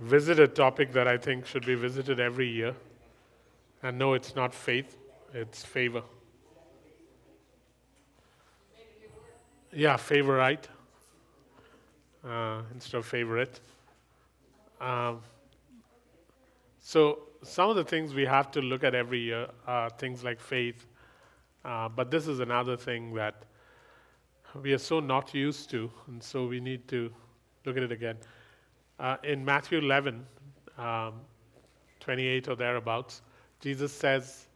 visit a topic that I think should be visited every year. And no, it's not faith, it's favor. Yeah, favouright uh, instead of favorite. Um, so, some of the things we have to look at every year are things like faith, uh, but this is another thing that we are so not used to, and so we need to look at it again. Uh, in Matthew 11, um, 28 or thereabouts, Jesus says,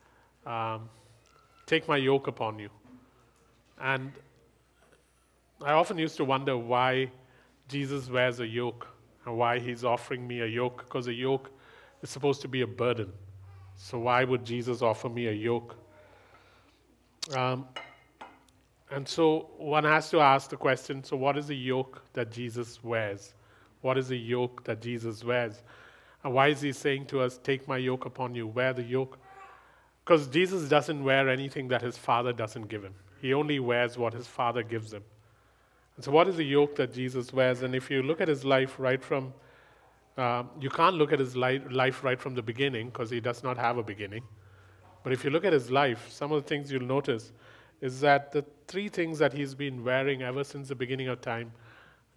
um, Take my yoke upon you. And I often used to wonder why Jesus wears a yoke and why he's offering me a yoke, because a yoke is supposed to be a burden. So, why would Jesus offer me a yoke? Um, and so, one has to ask the question so, what is the yoke that Jesus wears? What is the yoke that Jesus wears? And why is he saying to us, Take my yoke upon you, wear the yoke? Because Jesus doesn't wear anything that his father doesn't give him, he only wears what his father gives him. And so, what is the yoke that Jesus wears? And if you look at his life right from, uh, you can't look at his li- life right from the beginning because he does not have a beginning. But if you look at his life, some of the things you'll notice is that the three things that he's been wearing ever since the beginning of time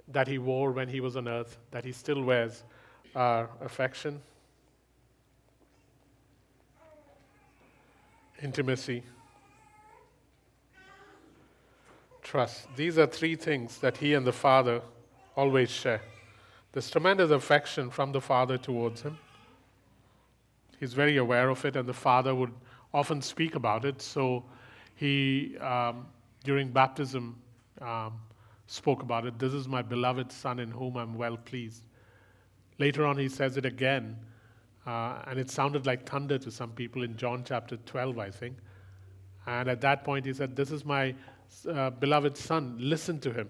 that he wore when he was on earth, that he still wears, are affection, intimacy, trust. These are three things that he and the Father always share. There's tremendous affection from the Father towards him. He's very aware of it, and the Father would often speak about it. So he, um, during baptism, um, spoke about it. This is my beloved Son in whom I'm well pleased. Later on, he says it again, uh, and it sounded like thunder to some people in John chapter 12, I think. And at that point, he said, This is my uh, beloved Son, listen to him.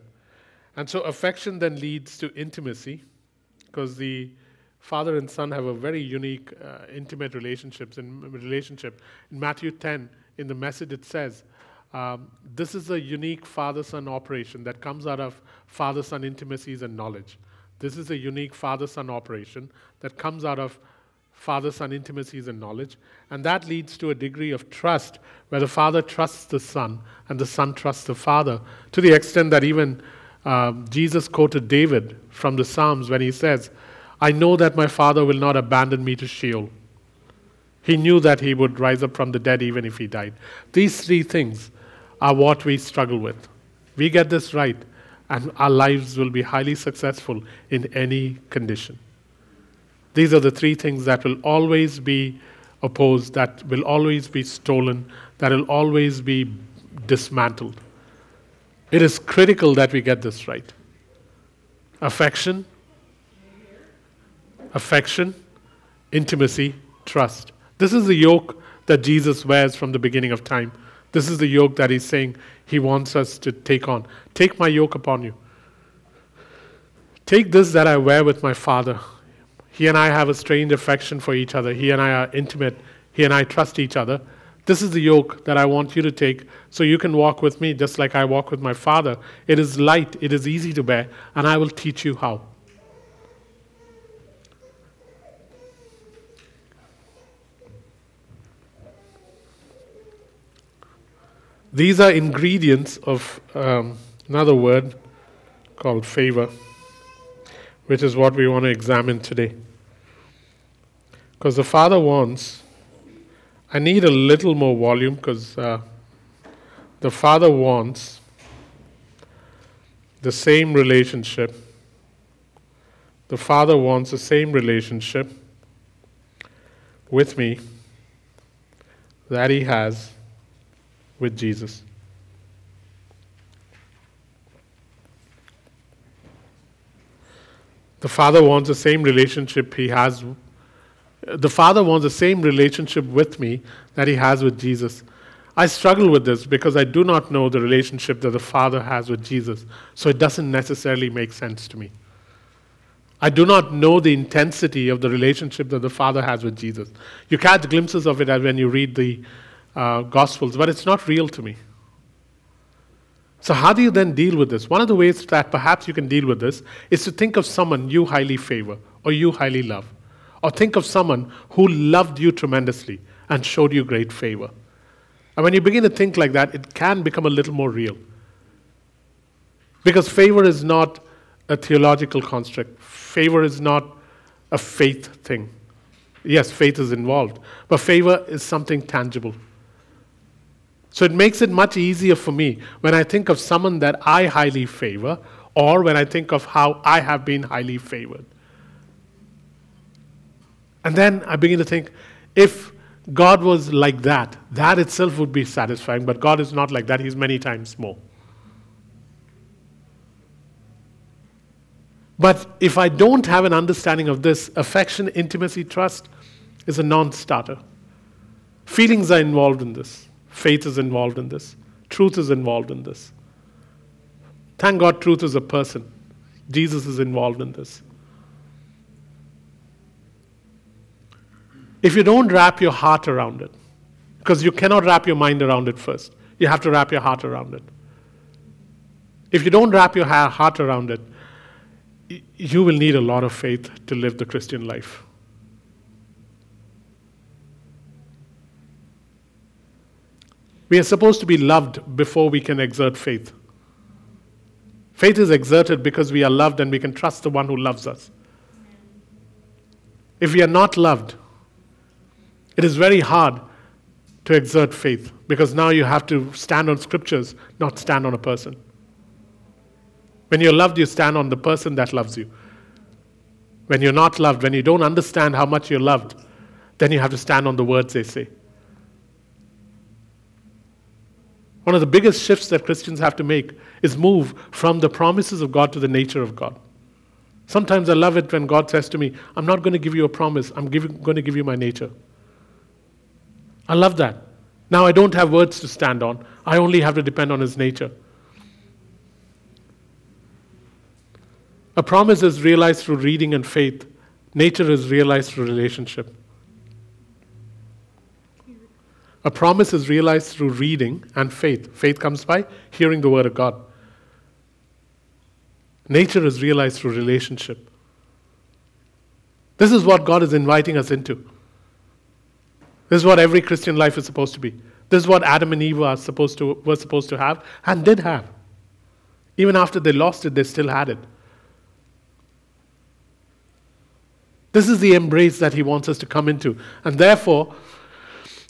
And so, affection then leads to intimacy, because the father and son have a very unique, uh, intimate relationships and relationship. In Matthew 10, in the message, it says, um, this is a unique father son operation that comes out of father son intimacies and knowledge. This is a unique father son operation that comes out of father son intimacies and knowledge. And that leads to a degree of trust where the father trusts the son and the son trusts the father to the extent that even um, Jesus quoted David from the Psalms when he says, I know that my father will not abandon me to Sheol. He knew that he would rise up from the dead even if he died. These three things are what we struggle with. We get this right, and our lives will be highly successful in any condition. These are the three things that will always be opposed, that will always be stolen, that will always be dismantled. It is critical that we get this right. Affection, affection, intimacy, trust. This is the yoke that Jesus wears from the beginning of time. This is the yoke that he's saying he wants us to take on. Take my yoke upon you. Take this that I wear with my Father. He and I have a strange affection for each other. He and I are intimate. He and I trust each other. This is the yoke that I want you to take so you can walk with me just like I walk with my Father. It is light, it is easy to bear, and I will teach you how. These are ingredients of um, another word called favor, which is what we want to examine today. Because the Father wants, I need a little more volume because uh, the Father wants the same relationship. The Father wants the same relationship with me that He has with Jesus. The Father wants the same relationship He has. The Father wants the same relationship with me that He has with Jesus. I struggle with this because I do not know the relationship that the Father has with Jesus, so it doesn't necessarily make sense to me. I do not know the intensity of the relationship that the Father has with Jesus. You catch glimpses of it when you read the uh, Gospels, but it's not real to me. So, how do you then deal with this? One of the ways that perhaps you can deal with this is to think of someone you highly favor or you highly love. Or think of someone who loved you tremendously and showed you great favor. And when you begin to think like that, it can become a little more real. Because favor is not a theological construct, favor is not a faith thing. Yes, faith is involved, but favor is something tangible. So it makes it much easier for me when I think of someone that I highly favor or when I think of how I have been highly favored. And then I begin to think if God was like that, that itself would be satisfying, but God is not like that. He's many times more. But if I don't have an understanding of this, affection, intimacy, trust is a non starter. Feelings are involved in this, faith is involved in this, truth is involved in this. Thank God, truth is a person. Jesus is involved in this. If you don't wrap your heart around it, because you cannot wrap your mind around it first, you have to wrap your heart around it. If you don't wrap your heart around it, you will need a lot of faith to live the Christian life. We are supposed to be loved before we can exert faith. Faith is exerted because we are loved and we can trust the one who loves us. If we are not loved, it is very hard to exert faith because now you have to stand on scriptures, not stand on a person. When you're loved, you stand on the person that loves you. When you're not loved, when you don't understand how much you're loved, then you have to stand on the words they say. One of the biggest shifts that Christians have to make is move from the promises of God to the nature of God. Sometimes I love it when God says to me, I'm not going to give you a promise, I'm giving, going to give you my nature. I love that. Now I don't have words to stand on, I only have to depend on His nature. A promise is realized through reading and faith. Nature is realized through relationship. A promise is realized through reading and faith. Faith comes by hearing the word of God. Nature is realized through relationship. This is what God is inviting us into. This is what every Christian life is supposed to be. This is what Adam and Eve are supposed to, were supposed to have and did have. Even after they lost it, they still had it. This is the embrace that He wants us to come into. And therefore,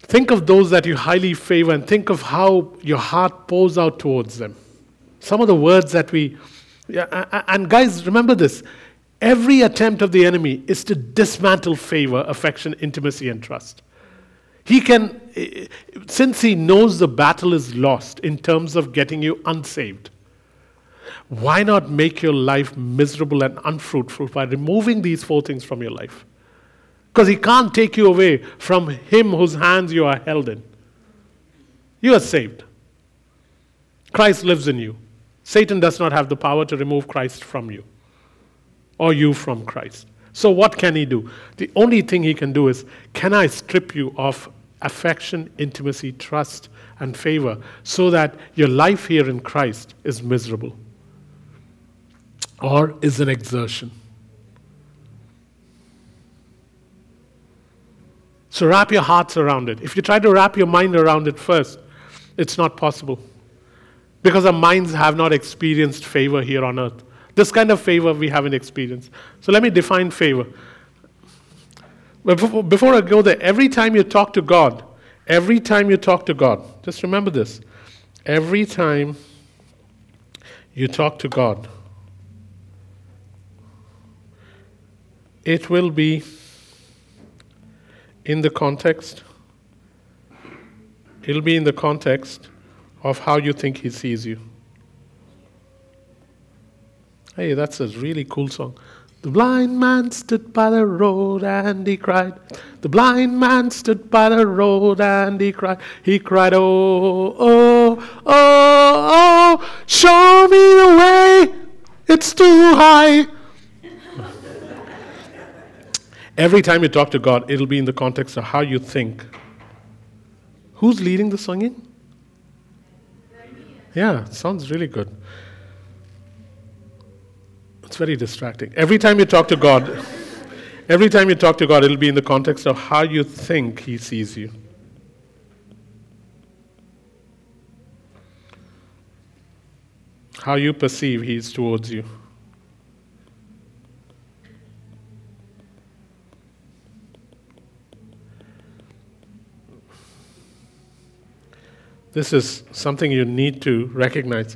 think of those that you highly favor and think of how your heart pours out towards them. Some of the words that we. Yeah, and guys, remember this. Every attempt of the enemy is to dismantle favor, affection, intimacy, and trust. He can, eh, eh, since he knows the battle is lost in terms of getting you unsaved, why not make your life miserable and unfruitful by removing these four things from your life? Because He can't take you away from Him whose hands you are held in. You are saved. Christ lives in you. Satan does not have the power to remove Christ from you or you from Christ. So, what can he do? The only thing he can do is can I strip you of affection, intimacy, trust, and favor so that your life here in Christ is miserable? or is an exertion. So wrap your hearts around it. If you try to wrap your mind around it first, it's not possible. Because our minds have not experienced favor here on earth. This kind of favor we haven't experienced. So let me define favor. Before I go there, every time you talk to God, every time you talk to God, just remember this. Every time you talk to God, it will be in the context, it'll be in the context of how you think he sees you. Hey, that's a really cool song. The blind man stood by the road and he cried. The blind man stood by the road and he cried. He cried, Oh, oh, oh, oh, show me the way. It's too high. Every time you talk to God, it'll be in the context of how you think. Who's leading the singing? Yeah, sounds really good. It's very distracting. Every time you talk to God, Every time you talk to God, it'll be in the context of how you think He sees you. How you perceive He is towards you. This is something you need to recognize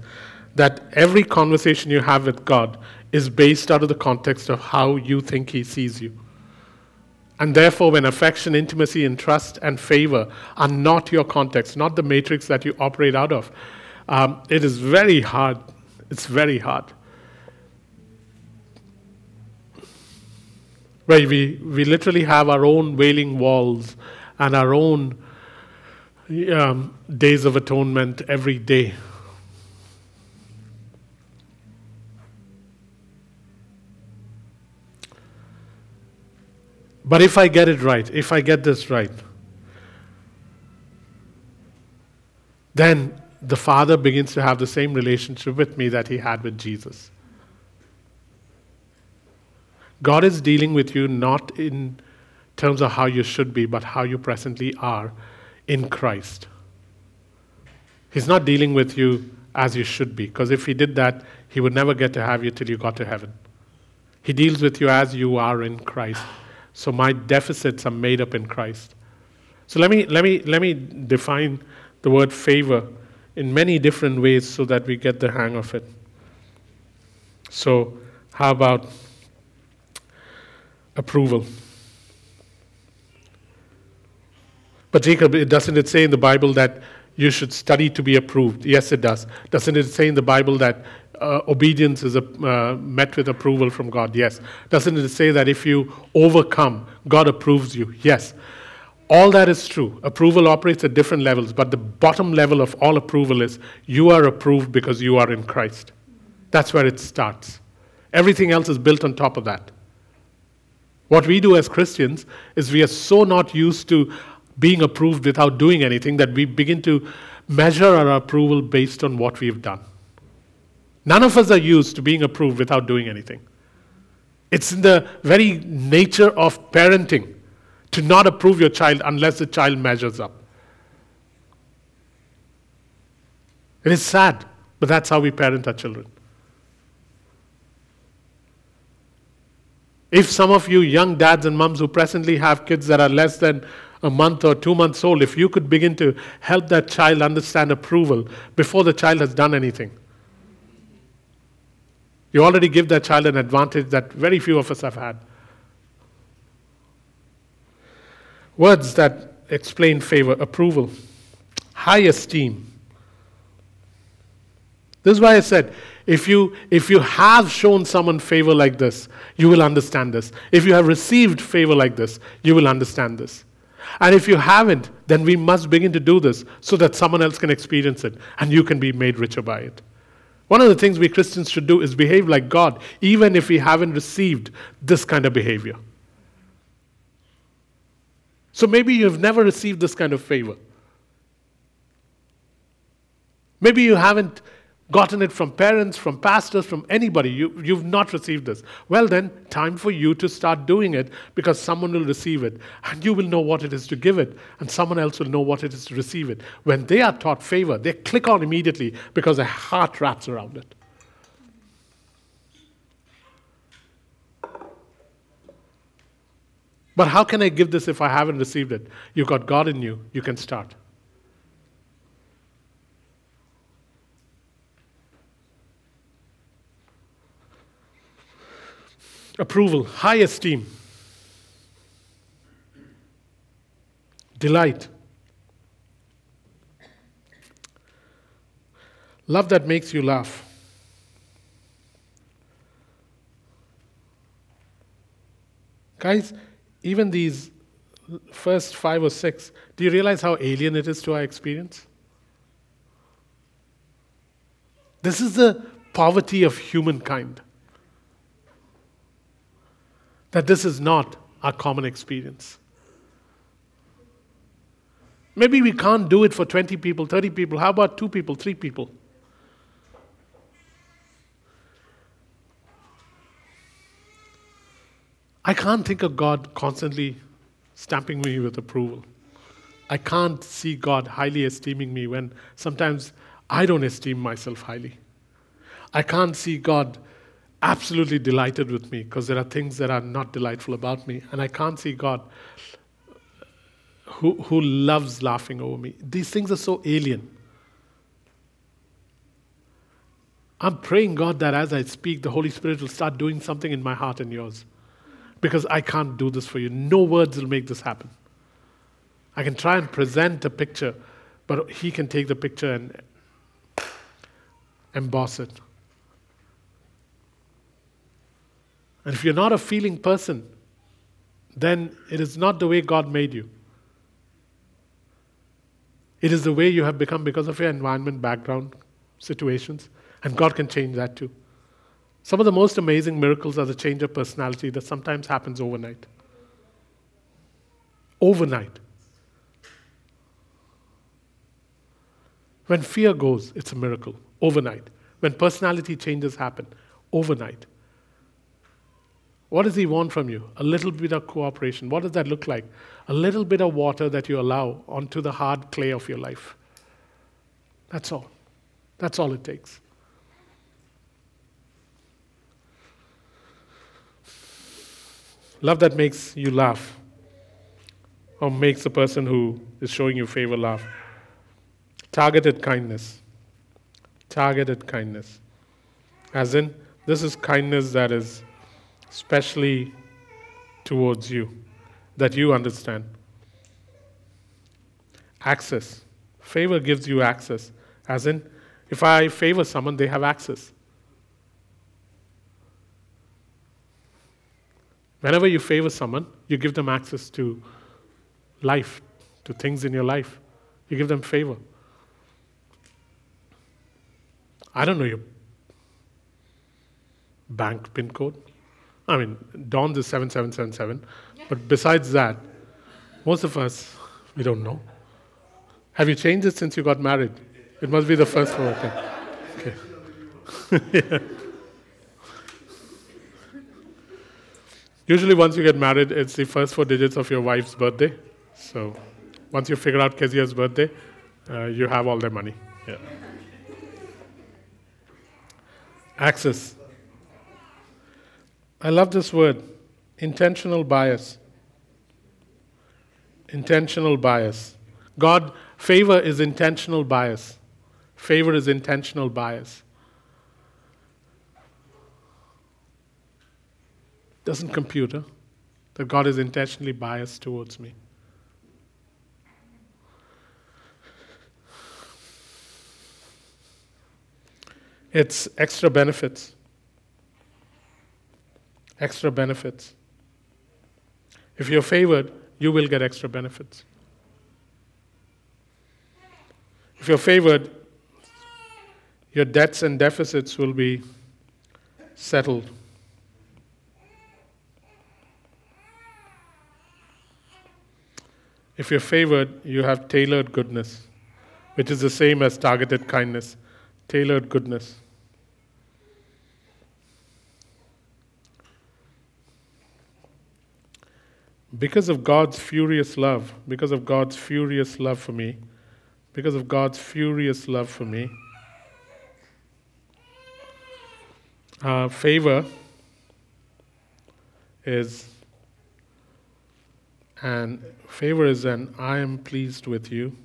that every conversation you have with God is based out of the context of how you think He sees you. And therefore, when affection, intimacy, and trust and favor are not your context, not the matrix that you operate out of, um, it is very hard. It's very hard. Where we, we literally have our own wailing walls and our own um, days of atonement every day. But if I get it right, if I get this right, then the Father begins to have the same relationship with me that He had with Jesus. God is dealing with you not in terms of how you should be, but how you presently are in Christ. He's not dealing with you as you should be, because if He did that, He would never get to have you till you got to heaven. He deals with you as you are in Christ. So my deficits are made up in Christ. So let me, let me, let me define the word favor in many different ways so that we get the hang of it. So, how about approval? But Jacob, doesn't it say in the Bible that you should study to be approved? Yes, it does. Doesn't it say in the Bible that uh, obedience is a, uh, met with approval from God? Yes. Doesn't it say that if you overcome, God approves you? Yes. All that is true. Approval operates at different levels, but the bottom level of all approval is you are approved because you are in Christ. That's where it starts. Everything else is built on top of that. What we do as Christians is we are so not used to being approved without doing anything that we begin to measure our approval based on what we've done. None of us are used to being approved without doing anything. It's in the very nature of parenting to not approve your child unless the child measures up. It is sad, but that's how we parent our children. If some of you young dads and moms who presently have kids that are less than a month or two months old, if you could begin to help that child understand approval before the child has done anything, you already give that child an advantage that very few of us have had. Words that explain favor, approval, high esteem. This is why I said if you, if you have shown someone favor like this, you will understand this. If you have received favor like this, you will understand this. And if you haven't, then we must begin to do this so that someone else can experience it and you can be made richer by it. One of the things we Christians should do is behave like God, even if we haven't received this kind of behavior. So maybe you've never received this kind of favor. Maybe you haven't gotten it from parents, from pastors, from anybody. You, you've not received this. Well, then, time for you to start doing it because someone will receive it and you will know what it is to give it, and someone else will know what it is to receive it. When they are taught favor, they click on immediately because their heart wraps around it. But how can I give this if I haven't received it? You've got God in you, you can start. Approval, high esteem, delight, love that makes you laugh. Guys, even these first five or six, do you realize how alien it is to our experience? This is the poverty of humankind that this is not our common experience. Maybe we can't do it for 20 people, 30 people. How about two people, three people? I can't think of God constantly stamping me with approval. I can't see God highly esteeming me when sometimes I don't esteem myself highly. I can't see God absolutely delighted with me because there are things that are not delightful about me. And I can't see God who, who loves laughing over me. These things are so alien. I'm praying, God, that as I speak, the Holy Spirit will start doing something in my heart and yours. Because I can't do this for you. No words will make this happen. I can try and present a picture, but He can take the picture and emboss it. And if you're not a feeling person, then it is not the way God made you. It is the way you have become because of your environment, background, situations. And God can change that too. Some of the most amazing miracles are the change of personality that sometimes happens overnight. Overnight. When fear goes, it's a miracle. Overnight. When personality changes happen, overnight. What does He want from you? A little bit of cooperation. What does that look like? A little bit of water that you allow onto the hard clay of your life. That's all. That's all it takes. Love that makes you laugh or makes the person who is showing you favor laugh. Targeted kindness. Targeted kindness. As in, this is kindness that is specially towards you, that you understand. Access. Favor gives you access. As in, if I favor someone, they have access. Whenever you favor someone, you give them access to life, to things in your life. You give them favor. I don't know your bank PIN code. I mean, Dawn's is 7777. But besides that, most of us, we don't know. Have you changed it since you got married? It must be the first one. Okay. okay. yeah. Usually, once you get married, it's the first four digits of your wife's birthday. So, once you figure out Kezia's birthday, uh, you have all their money. Yeah. Access. I love this word intentional bias. Intentional bias. God, favor is intentional bias. Favor is intentional bias. Doesn't compute that God is intentionally biased towards me. It's extra benefits. Extra benefits. If you're favored, you will get extra benefits. If you're favored, your debts and deficits will be settled. If you're favored, you have tailored goodness, which is the same as targeted kindness. Tailored goodness. Because of God's furious love, because of God's furious love for me, because of God's furious love for me, uh, favor is and favor is an I am pleased with you.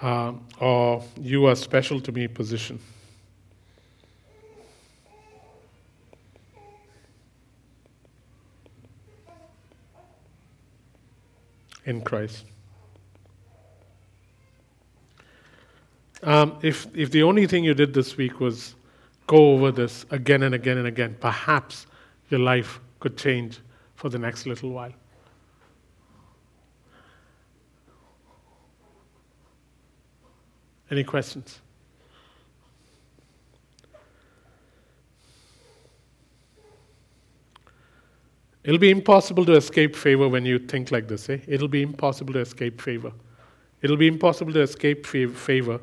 Uh, or you are special to me position. In Christ. Um, if, if the only thing you did this week was go over this again and again and again, perhaps your life could change for the next little while. Any questions? It'll be impossible to escape favor when you think like this. Eh? It'll be impossible to escape favor. It'll be impossible to escape favor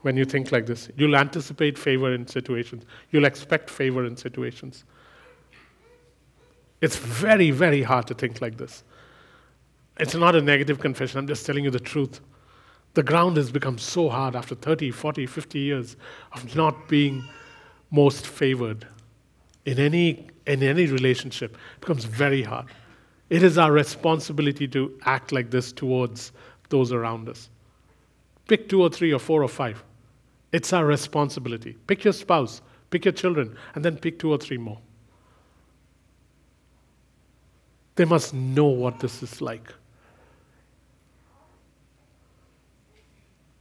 when you think like this. You'll anticipate favor in situations, you'll expect favor in situations. It's very, very hard to think like this. It's not a negative confession, I'm just telling you the truth. The ground has become so hard after 30, 40, 50 years of not being most favored in any, in any relationship. Becomes very hard. It is our responsibility to act like this towards those around us. Pick two or three or four or five. It's our responsibility. Pick your spouse, pick your children, and then pick two or three more. They must know what this is like.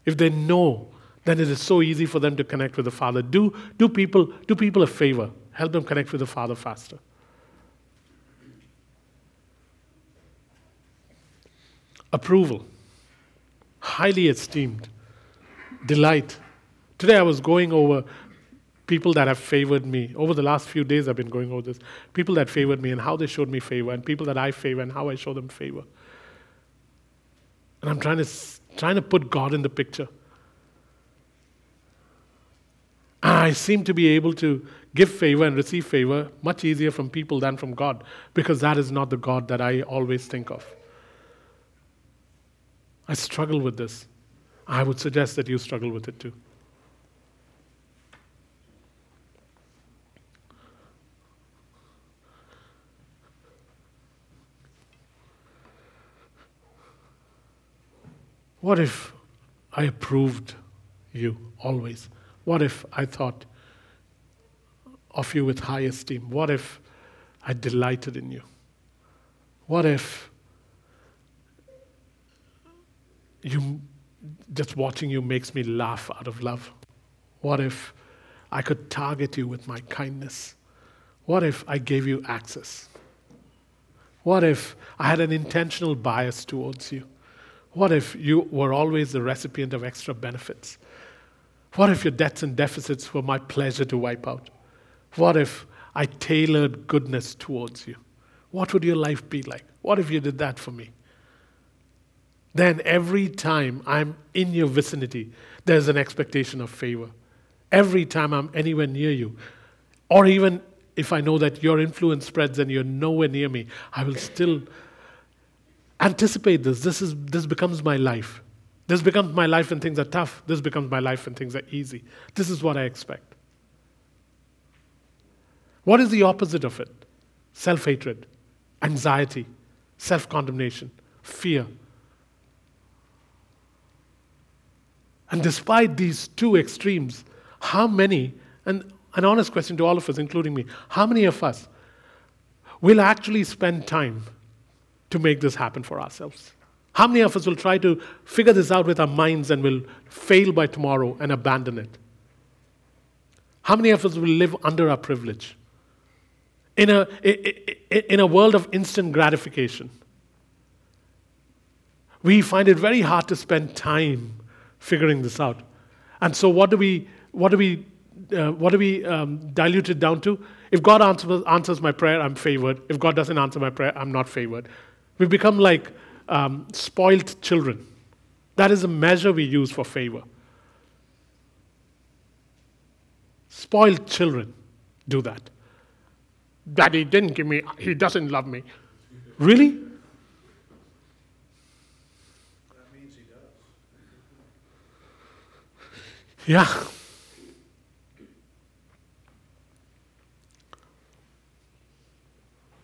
If they know, then it is so easy for them to connect with the Father. Do, do, people, do people a favor, help them connect with the Father faster. Approval, highly esteemed, delight. Today I was going over people that have favored me. Over the last few days, I've been going over this. People that favored me and how they showed me favor, and people that I favor and how I show them favor. And I'm trying to trying to put God in the picture. I seem to be able to give favor and receive favor much easier from people than from God because that is not the God that I always think of. I struggle with this. I would suggest that you struggle with it too. What if I approved you always? What if I thought of you with high esteem? What if I delighted in you? What if you just watching you makes me laugh out of love? What if I could target you with my kindness? What if I gave you access? What if I had an intentional bias towards you? What if you were always the recipient of extra benefits? What if your debts and deficits were my pleasure to wipe out? What if I tailored goodness towards you? What would your life be like? What if you did that for me? Then every time I'm in your vicinity, there's an expectation of favor. Every time I'm anywhere near you, or even if I know that your influence spreads and you're nowhere near me, I will still anticipate this. This, is, this becomes my life. This becomes my life when things are tough. This becomes my life when things are easy. This is what I expect. What is the opposite of it? Self hatred, anxiety, self condemnation, fear. And despite these two extremes, how many, and an honest question to all of us, including me, how many of us will actually spend time to make this happen for ourselves? How many of us will try to figure this out with our minds and will fail by tomorrow and abandon it? How many of us will live under our privilege? In a, in a world of instant gratification, we find it very hard to spend time figuring this out. And so, what do we, what do we, uh, what do we um, dilute it down to? If God answers, answers my prayer, I'm favored. If God doesn't answer my prayer, I'm not favored. We become like um, spoiled children. That is a measure we use for favor. Spoiled children do that. Daddy didn't give me, he doesn't love me. Really? That means he does. Yeah.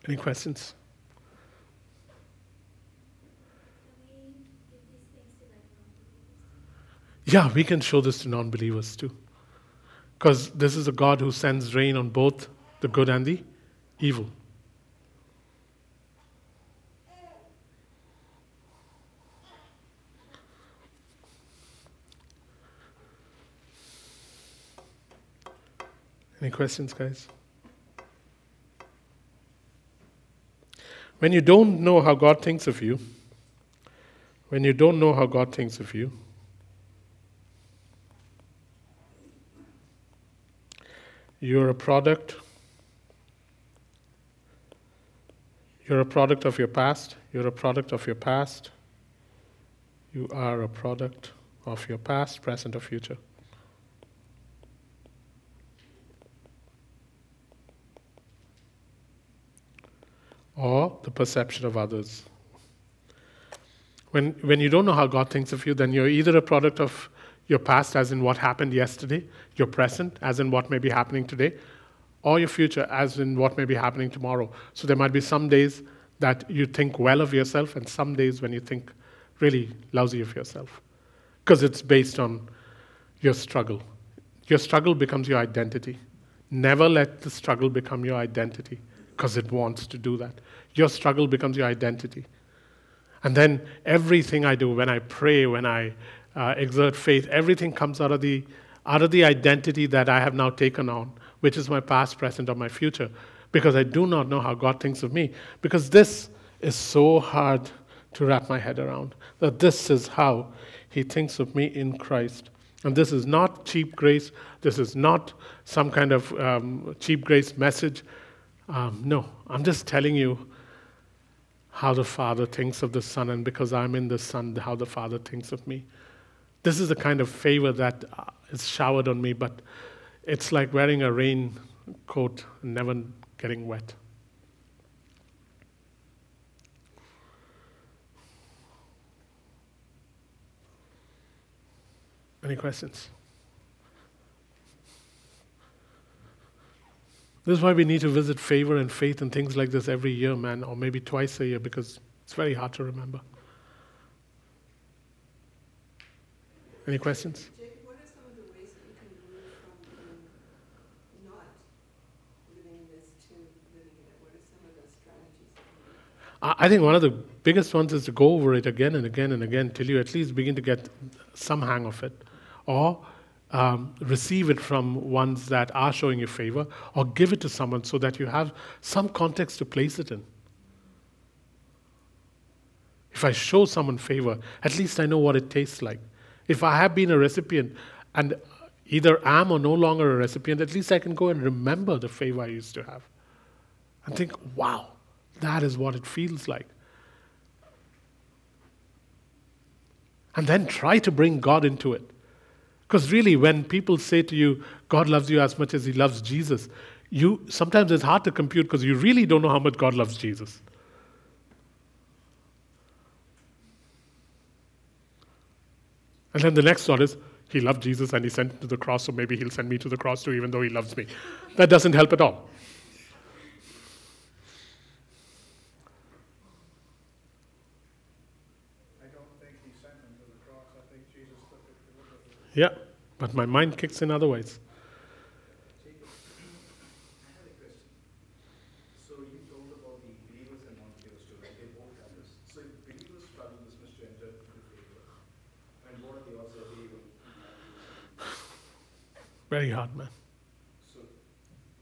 Any questions? Yeah, we can show this to non believers too. Because this is a God who sends rain on both the good and the evil. Any questions, guys? When you don't know how God thinks of you, when you don't know how God thinks of you, You're a product. You're a product of your past. You're a product of your past. You are a product of your past, present, or future. Or the perception of others. When, when you don't know how God thinks of you, then you're either a product of your past, as in what happened yesterday, your present, as in what may be happening today, or your future, as in what may be happening tomorrow. So there might be some days that you think well of yourself, and some days when you think really lousy of yourself. Because it's based on your struggle. Your struggle becomes your identity. Never let the struggle become your identity, because it wants to do that. Your struggle becomes your identity. And then everything I do, when I pray, when I uh, exert faith, everything comes out of, the, out of the identity that I have now taken on, which is my past, present, or my future, because I do not know how God thinks of me. Because this is so hard to wrap my head around, that this is how He thinks of me in Christ. And this is not cheap grace, this is not some kind of um, cheap grace message. Um, no, I'm just telling you how the Father thinks of the Son, and because I'm in the Son, how the Father thinks of me. This is the kind of favor that uh, showered on me, but it's like wearing a raincoat and never getting wet. Any questions? This is why we need to visit favor and faith and things like this every year, man, or maybe twice a year because it's very hard to remember. Any questions? Jacob, what are some of the ways that you can move from um, not living this to living it? What are some of the strategies? that you I think one of the biggest ones is to go over it again and again and again till you at least begin to get some hang of it, or um, receive it from ones that are showing you favor, or give it to someone so that you have some context to place it in. If I show someone favor, at least I know what it tastes like. If I have been a recipient and either am or no longer a recipient, at least I can go and remember the favor I used to have and think, wow, that is what it feels like. And then try to bring God into it. Because really, when people say to you, God loves you as much as he loves Jesus, you sometimes it's hard to compute because you really don't know how much God loves Jesus. And then the next thought is, he loved Jesus and he sent him to the cross, so maybe he'll send me to the cross too, even though he loves me. That doesn't help at all. I don't think he sent him to the cross. I think Jesus took it deliberately. Yeah, but my mind kicks in otherwise. Jacob, I have a question. So you told about the believers and non-believers too, right? They both have this. So if believers struggle this much to enter into favor, And what are the odds that they will? Very hard, man.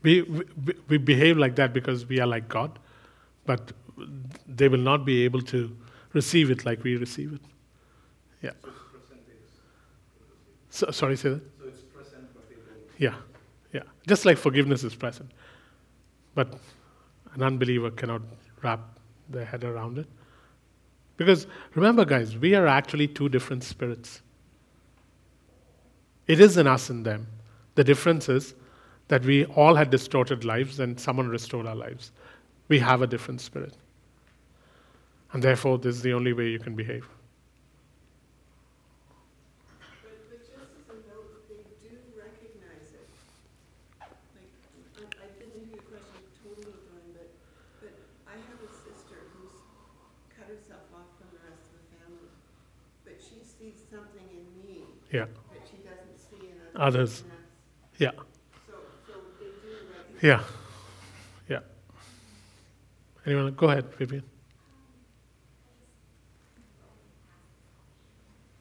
We, we, we behave like that because we are like God, but they will not be able to receive it like we receive it. Yeah. so. So, sorry, say that? So it's present, they don't. Yeah, yeah. Just like forgiveness is present. But an unbeliever cannot wrap their head around it. Because remember, guys, we are actually two different spirits. It is in us and them. The difference is that we all had distorted lives and someone restored our lives. We have a different spirit. And therefore, this is the only way you can behave. But, but just as a note, they do recognize it. Like, I, I didn't hear your question totally, Brian, but, but I have a sister who's cut herself off from the rest of the family. But she sees something in me Yeah, that she doesn't see in Others. us. yeah, So, so they do recognize. yeah, yeah. Anyone? Go ahead, Vivian.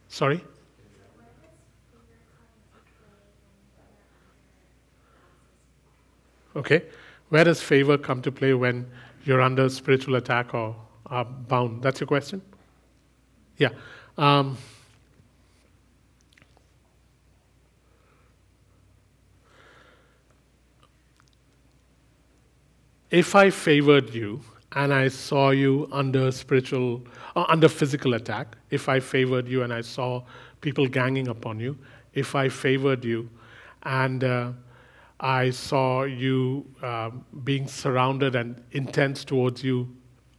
Sorry? Okay. Where does favor come to play when you're under spiritual attack or are bound? That's your question? Yeah. Um, if I favored you and I saw you under spiritual, uh, under physical attack, if I favored you and I saw people ganging upon you, if I favored you and uh, I saw you um, being surrounded and intense towards you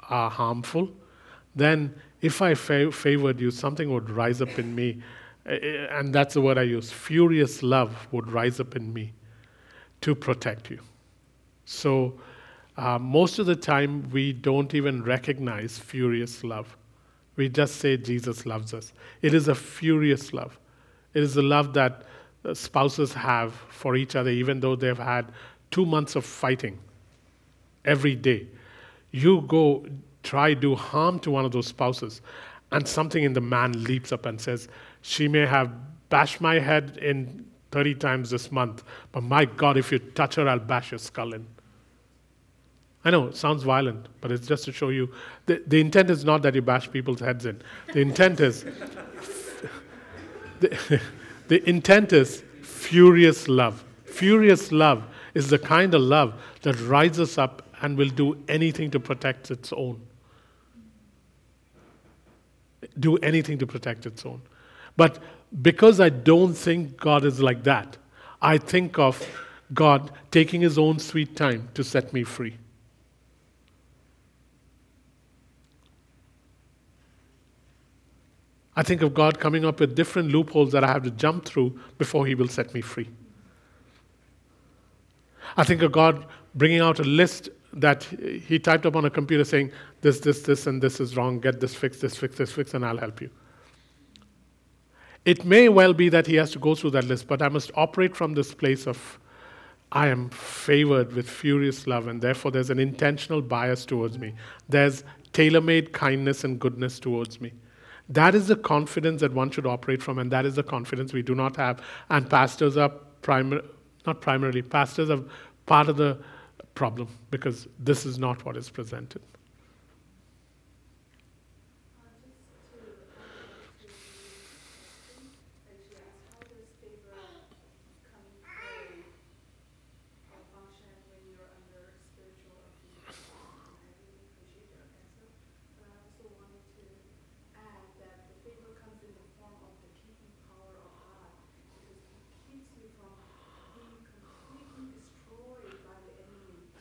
are harmful, then if I fa- favored you, something would rise up in me. Eh, eh, And that's the word I use furious love would rise up in me to protect you. So, uh, most of the time, we don't even recognize furious love. We just say Jesus loves us. It is a furious love. It is the love that uh, spouses have for each other, even though they've had two months of fighting every day. You go try do harm to one of those spouses, and something in the man leaps up and says, She may have bashed my head in 30 times this month, but my God, if you touch her, I'll bash your skull in. I know it sounds violent, but it's just to show you the, the intent is not that you bash people's heads in. The intent is the, the intent is furious love. Furious love is the kind of love that rises up and will do anything to protect its own. Do anything to protect its own. But because I don't think God is like that, I think of God taking his own sweet time to set me free. I think of God coming up with different loopholes that I have to jump through before He will set me free. I think of God bringing out a list that He typed up on a computer saying, This, this, this, and this is wrong. Get this fixed, this fixed, this fixed, and I'll help you. It may well be that He has to go through that list, but I must operate from this place of, I am favored with furious love, and therefore there's an intentional bias towards me. There's tailor made kindness and goodness towards me. That is the confidence that one should operate from, and that is the confidence we do not have. And pastors are primary, not primarily, pastors are part of the problem because this is not what is presented.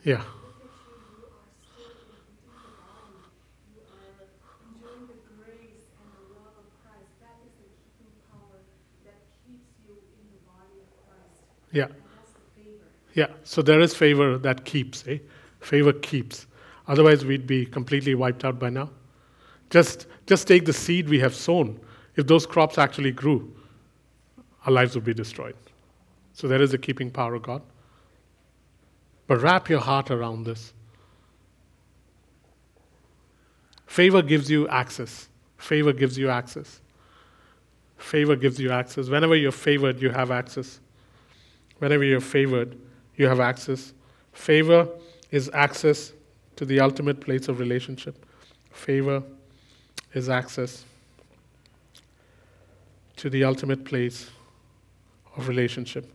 Yeah. Yeah. Yeah. So there is favor that keeps, eh? Favor keeps. Otherwise, we'd be completely wiped out by now. Just, just take the seed we have sown. If those crops actually grew, our lives would be destroyed. So there is a keeping power of God. But wrap your heart around this. Favor gives you access. Favor gives you access. Favor gives you access. Whenever you're favored, you have access. Whenever you're favored, you have access. Favor is access to the ultimate place of relationship. Favor is access to the ultimate place of relationship.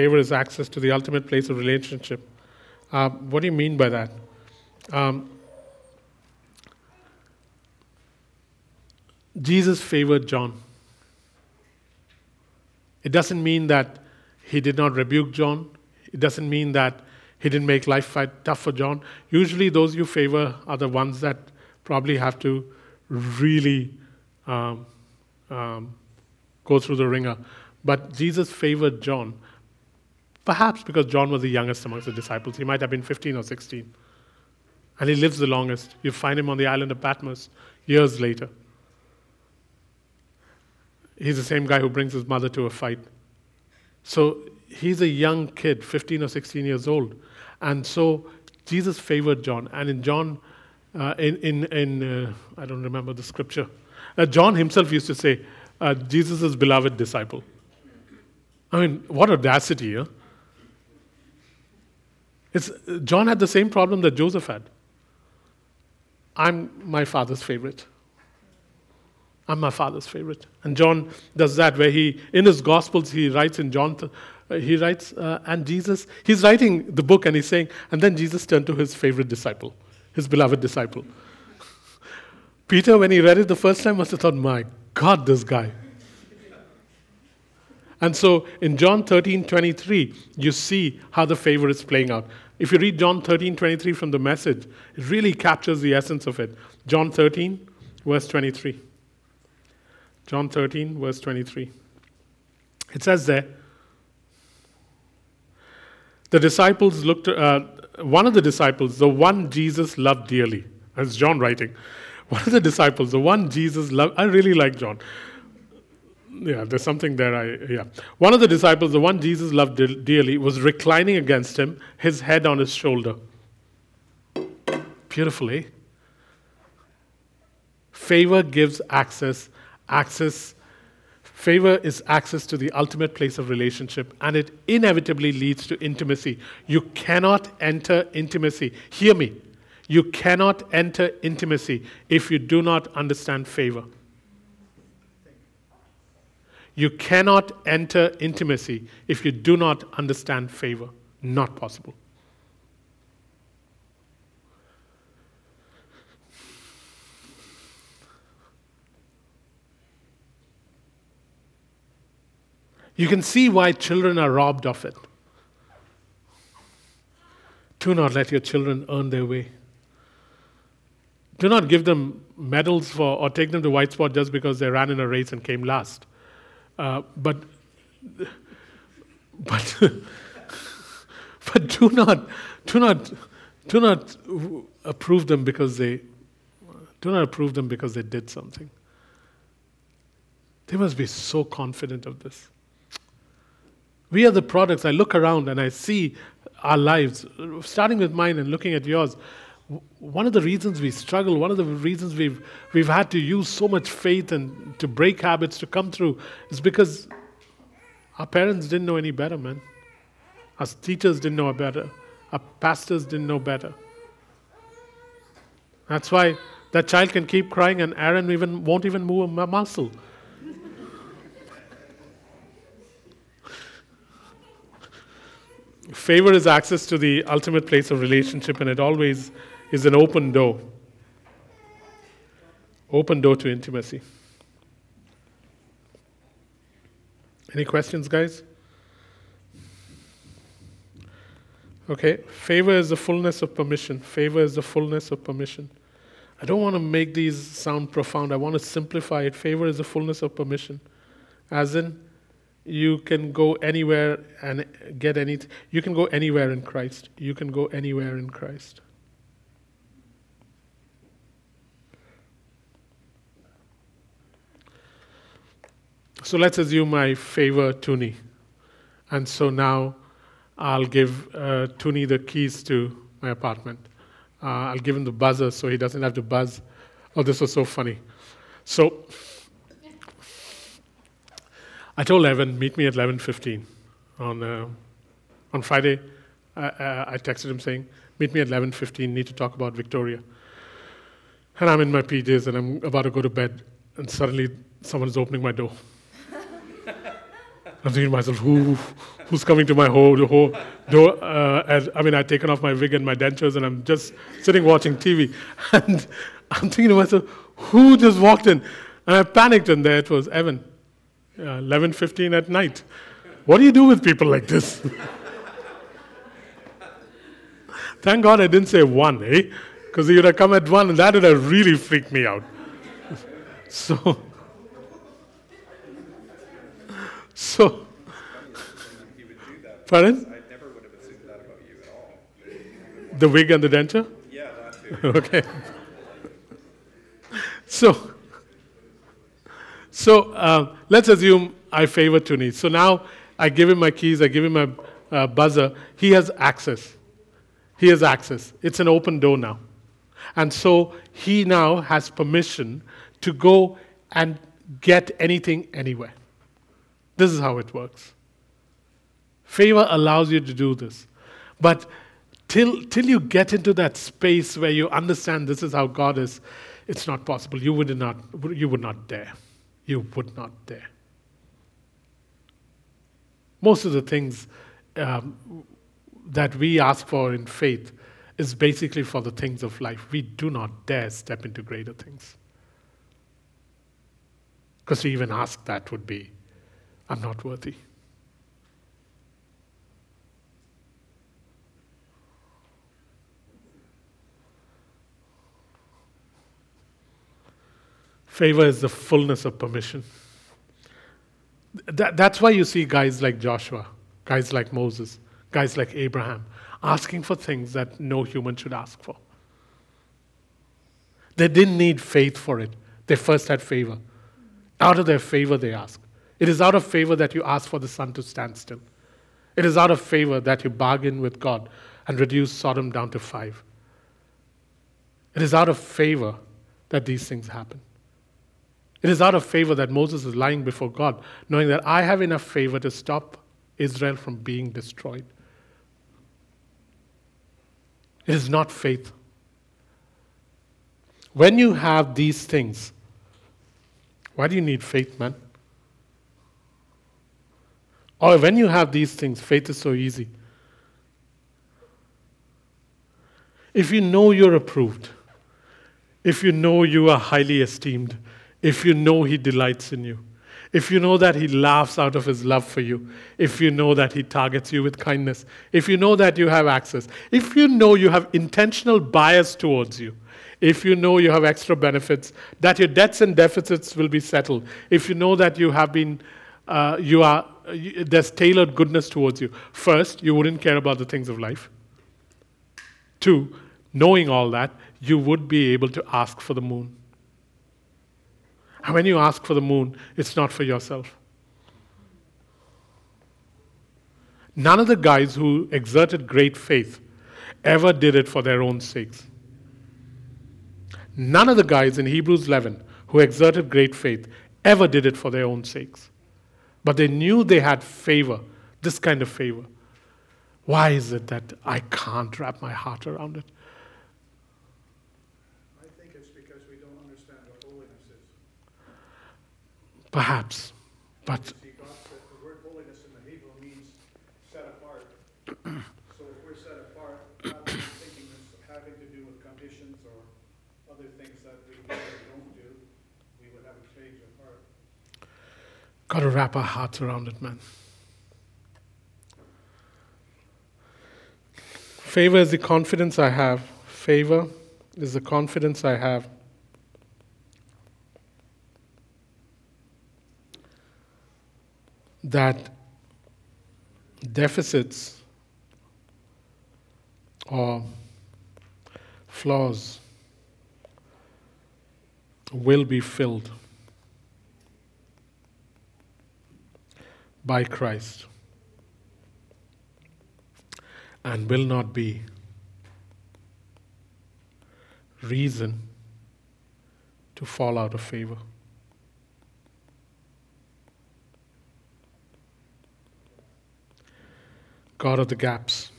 Favor is access to the ultimate place of relationship. Uh, what do you mean by that? Um, Jesus favored John. It doesn't mean that he did not rebuke John. It doesn't mean that he didn't make life tough for John. Usually, those you favor are the ones that probably have to really um, um, go through the ringer. But Jesus favored John, perhaps because John was the youngest amongst the disciples. He might have been 15 or 16. And he lives the longest. You find him on the island of Patmos years later. He's the same guy who brings his mother to a fight. So he's a young kid, 15 or 16 years old. And so Jesus favored John. And in John, uh, in, in, in uh, I don't remember the scripture, uh, John himself used to say, uh, Jesus' beloved disciple. I mean, what audacity, huh? It's, John had the same problem that Joseph had. I'm my father's favorite. I'm my father's favorite. And John does that, where he, in his Gospels, he writes in John, uh, he writes, uh, and Jesus, he's writing the book and he's saying, and then Jesus turned to his favorite disciple, his beloved disciple. Peter, when he read it the first time, must have thought, my God, this guy. And so in John 13 23, you see how the favor is playing out. If you read John 13 23 from the message, it really captures the essence of it. John 13, verse 23. John 13, verse 23. It says there, the disciples looked, uh, one of the disciples, the one Jesus loved dearly, as John writing, one of the disciples, the one Jesus loved, I really like John. Yeah, there's something there. I, yeah. One of the disciples, the one Jesus loved de- dearly, was reclining against him, his head on his shoulder. Beautifully. Eh? Favor gives access. Access. Favor is access to the ultimate place of relationship, and it inevitably leads to intimacy. You cannot enter intimacy. Hear me. You cannot enter intimacy if you do not understand favor. You cannot enter intimacy if you do not understand favor. Not possible. You can see why children are robbed of it. Do not let your children earn their way. Do not give them medals for or take them to white spot just because they ran in a race and came last. Uh, but but but do not do not do not approve them because they do not approve them because they did something. They must be so confident of this. We are the products. I look around and I see our lives, starting with mine and looking at yours. One of the reasons we struggle, one of the reasons we've, we've had to use so much faith and to break habits to come through is because our parents didn't know any better, man. Our teachers didn't know better. Our pastors didn't know better. That's why that child can keep crying and Aaron even won't even move a muscle. Favor is access to the ultimate place of relationship, and it always is an open door. Open door to intimacy. Any questions, guys? Okay, favor is the fullness of permission. Favor is the fullness of permission. I don't want to make these sound profound. I want to simplify it. Favor is the fullness of permission. As in, you can go anywhere and get anything. You can go anywhere in Christ. You can go anywhere in Christ. So let's assume I favor Tuni. And so now I'll give uh, Tuni the keys to my apartment. Uh, I'll give him the buzzer so he doesn't have to buzz. Oh, this was so funny. So I told Evan, meet me at 11.15 on, uh, on Friday. I, I texted him saying, meet me at 11.15, need to talk about Victoria. And I'm in my PJs and I'm about to go to bed, and suddenly someone is opening my door. I'm thinking to myself, who, who's coming to my whole door? Uh, and, I mean, I'd taken off my wig and my dentures, and I'm just sitting watching TV. And I'm thinking to myself, who just walked in? And I panicked, and there it was Evan. 11.15 at night. What do you do with people like this? Thank God I didn't say 1, eh? Because he would have come at 1 and that would have really freaked me out. so, so, He would do that. pardon? I never would have assumed that about you at all. The wig and the denture? Yeah, that too. okay. So, so uh, let's assume I favor Tuni. So now I give him my keys, I give him my uh, buzzer. He has access. He has access. It's an open door now. And so he now has permission to go and get anything anywhere. This is how it works. Favor allows you to do this. But till, till you get into that space where you understand this is how God is, it's not possible. You would not, you would not dare. You would not dare. Most of the things um, that we ask for in faith is basically for the things of life. We do not dare step into greater things. Because to even ask that would be, I'm not worthy. Favor is the fullness of permission. That, that's why you see guys like Joshua, guys like Moses, guys like Abraham asking for things that no human should ask for. They didn't need faith for it, they first had favor. Out of their favor, they asked. It is out of favor that you ask for the sun to stand still. It is out of favor that you bargain with God and reduce Sodom down to five. It is out of favor that these things happen. It is out of favor that Moses is lying before God, knowing that I have enough favor to stop Israel from being destroyed. It is not faith. When you have these things, why do you need faith, man? Or when you have these things, faith is so easy. If you know you're approved, if you know you are highly esteemed, if you know He delights in you, if you know that He laughs out of His love for you, if you know that He targets you with kindness, if you know that you have access, if you know you have intentional bias towards you, if you know you have extra benefits, that your debts and deficits will be settled, if you know that you have been, uh, you are, Uh, there's tailored goodness towards you, first, you wouldn't care about the things of life. Two, knowing all that, you would be able to ask for the moon. And when you ask for the moon, it's not for yourself. None of the guys who exerted great faith ever did it for their own sakes. None of the guys in Hebrews 11 who exerted great faith ever did it for their own sakes. But they knew they had favor, this kind of favor. Why is it that I can't wrap my heart around it? I think it's because we don't understand what holiness is. Perhaps. But See, God, the, the word holiness in the Hebrew means set apart. So if we're set apart, rather than thinking it's having to do with conditions or other things that we do or don't do, we would have a change of heart. Got to wrap our hearts around it, man. Favor is the confidence I have. Favor is the confidence I have. That deficits or flaws will be filled by Christ and will not be reason to fall out of favor. God of the gaps.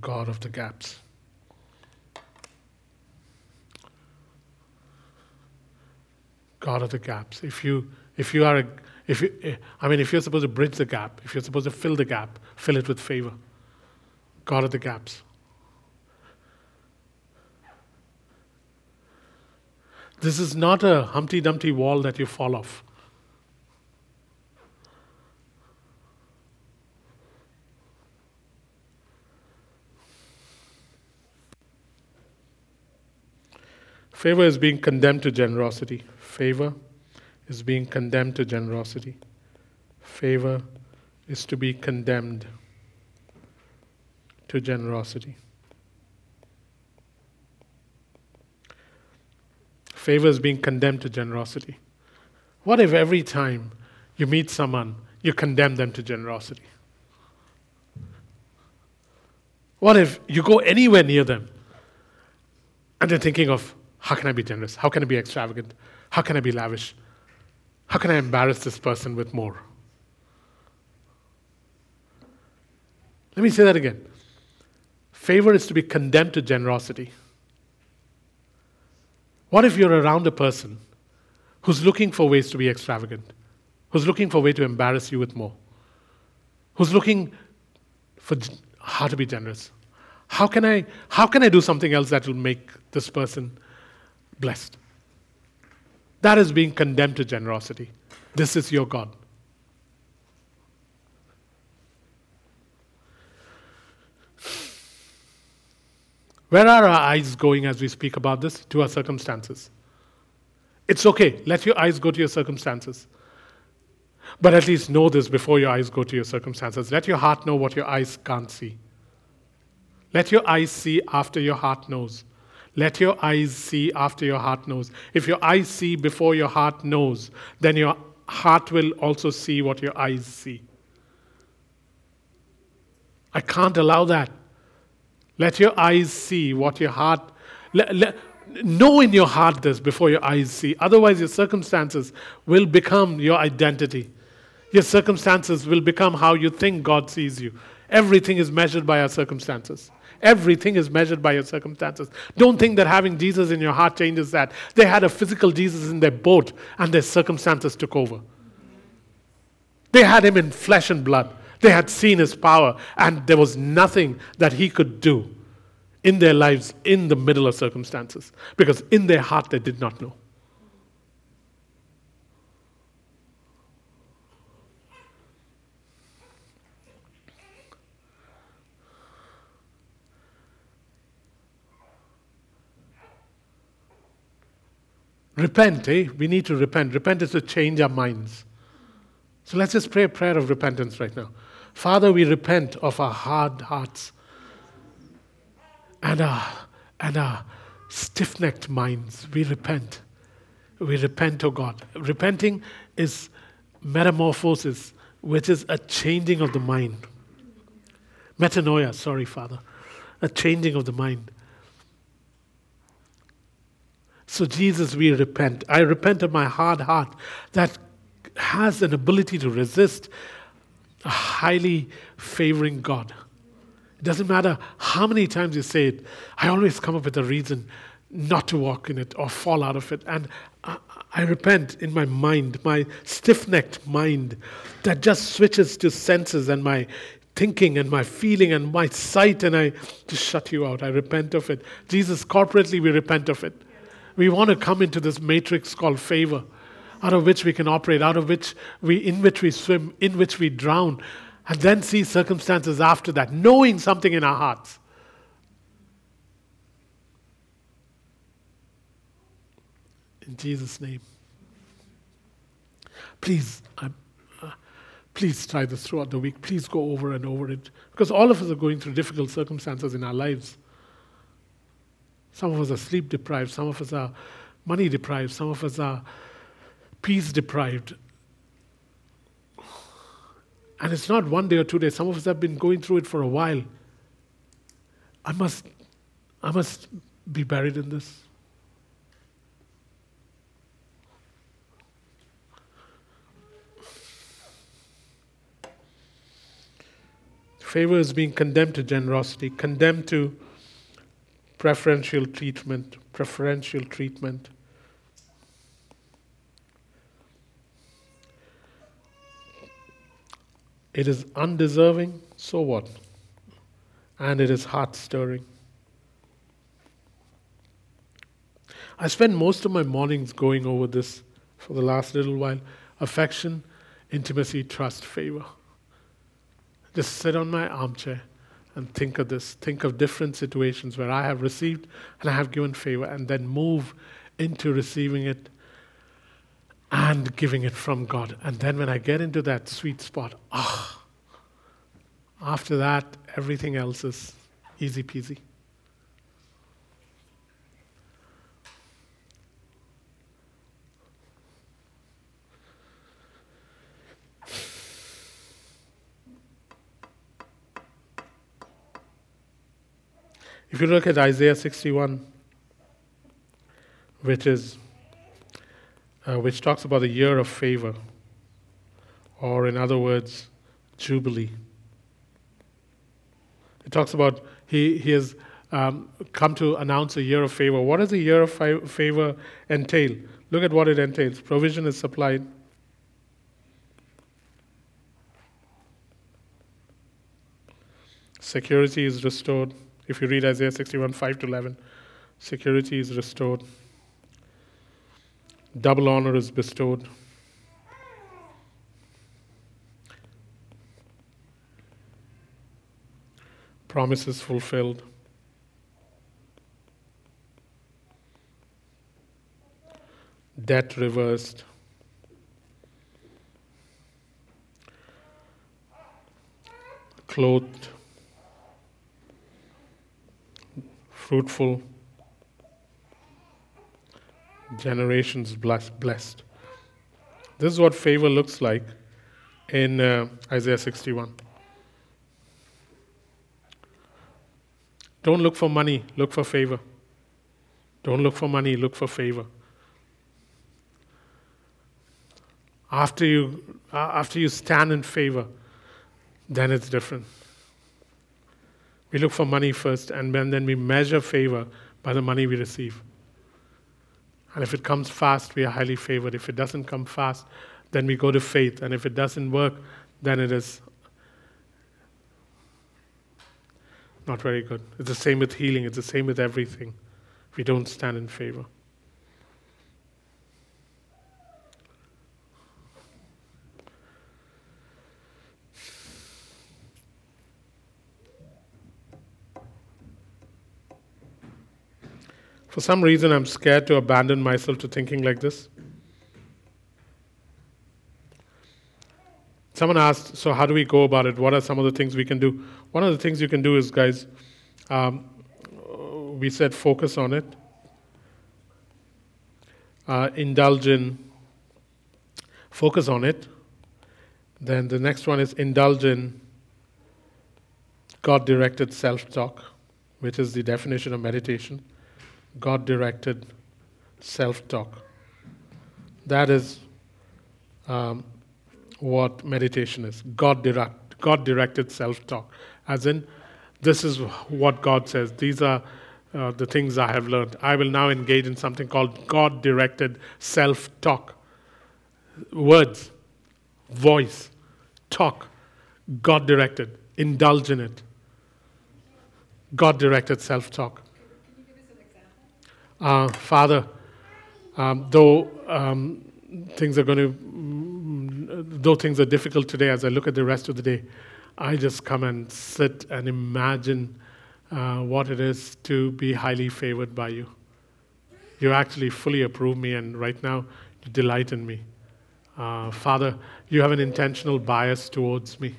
God of the gaps. God of the gaps. If you if you are a, if you, eh, I mean if you're supposed to bridge the gap, if you're supposed to fill the gap, fill it with favor. God of the gaps. This is not a Humpty Dumpty wall that you fall off. Favor is being condemned to generosity. Favor is being condemned to generosity. Favor is to be condemned to generosity. Favor is being condemned to generosity. What if every time you meet someone, you condemn them to generosity? What if you go anywhere near them and they're thinking of, how can I be generous? How can I be extravagant? How can I be lavish? How can I embarrass this person with more? Let me say that again. Favor is to be condemned to generosity. What if you're around a person who's looking for ways to be extravagant, who's looking for a way to embarrass you with more, who's looking for how to be generous? How can I, how can I do something else that will make this person blessed? That is being condemned to generosity. This is your God. Where are our eyes going as we speak about this? To our circumstances. It's okay. Let your eyes go to your circumstances. But at least know this before your eyes go to your circumstances. Let your heart know what your eyes can't see. Let your eyes see after your heart knows. Let your eyes see after your heart knows. If your eyes see before your heart knows, then your heart will also see what your eyes see. I can't allow that. Let your eyes see what your heart. Let, let, know in your heart this before your eyes see. Otherwise, your circumstances will become your identity. Your circumstances will become how you think God sees you. Everything is measured by our circumstances. Everything is measured by your circumstances. Don't think that having Jesus in your heart changes that. They had a physical Jesus in their boat and their circumstances took over. They had him in flesh and blood. They had seen his power, and there was nothing that he could do in their lives in the middle of circumstances because in their heart they did not know. Repent, eh? We need to repent. Repent is to change our minds. So let's just pray a prayer of repentance right now. Father, we repent of our hard hearts and our, and our stiff necked minds. We repent. We repent, oh God. Repenting is metamorphosis, which is a changing of the mind. Metanoia, sorry, Father. A changing of the mind. So, Jesus, we repent. I repent of my hard heart that has an ability to resist a highly favoring God. It doesn't matter how many times you say it, I always come up with a reason not to walk in it or fall out of it. And I, I repent in my mind, my stiff necked mind that just switches to senses and my thinking and my feeling and my sight, and I just shut you out. I repent of it. Jesus, corporately, we repent of it. We want to come into this matrix called favor, out of which we can operate, out of which we, in which we swim, in which we drown, and then see circumstances after that, knowing something in our hearts. In Jesus' name. Please, uh, please try this throughout the week. Please go over and over it. Because all of us are going through difficult circumstances in our lives. Some of us are sleep deprived, some of us are money deprived, some of us are peace deprived. And it's not one day or two days. Some of us have been going through it for a while. I must, I must be buried in this. Favor is being condemned to generosity, condemned to preferential treatment, preferential treatment. It is undeserving, so what? And it is heart stirring. I spend most of my mornings going over this for the last little while affection, intimacy, trust, favor. Just sit on my armchair and think of this. Think of different situations where I have received and I have given favor, and then move into receiving it and giving it from God. And then when I get into that sweet spot, ah, after that, everything else is easy peasy. If you look at Isaiah 61, which is uh, which talks about the year of favor, or in other words, jubilee. It talks about he, he has um, come to announce a year of favor. What does a year of fi- favor entail? Look at what it entails. Provision is supplied. Security is restored. If you read Isaiah 61 5 to 11, security is restored, double honor is bestowed. Promises fulfilled. Debt reversed. clothed fruitful, generations blessed. This is what favor looks like in uh, Isaiah 61. Don't look for money, look for favor. Don't look for money, look for favor. After you, after you stand in favor, then it's different. We look for money first, and then, we measure favor by the money we receive. And if it comes fast, we are highly favored. If it doesn't come fast, then we go to faith. And if it doesn't work, then it is not very good. It's the same with healing, it's the same with everything. We don't stand in favor. For some reason, I'm scared to abandon myself to thinking like this. Someone asked, so how do we go about it? What are some of the things we can do? One of the things you can do is, guys, um, we said focus on it, uh, indulge in, focus on it. Then the next one is indulge in God directed self talk, which is the definition of meditation. God directed self talk. That is um, what meditation is God, direct, God directed self talk. As in, this is what God says. These are uh, the things I have learned. I will now engage in something called God directed self talk. Words, voice, talk, God directed. Indulge in it. God directed self talk. Uh, Father, um, though um, things are going to though things are difficult today, as I look at the rest of the day, I just come and sit and imagine uh, what it is to be highly favored by you. You actually fully approve me, and right now you delight in me. Uh, Father, you have an intentional bias towards me.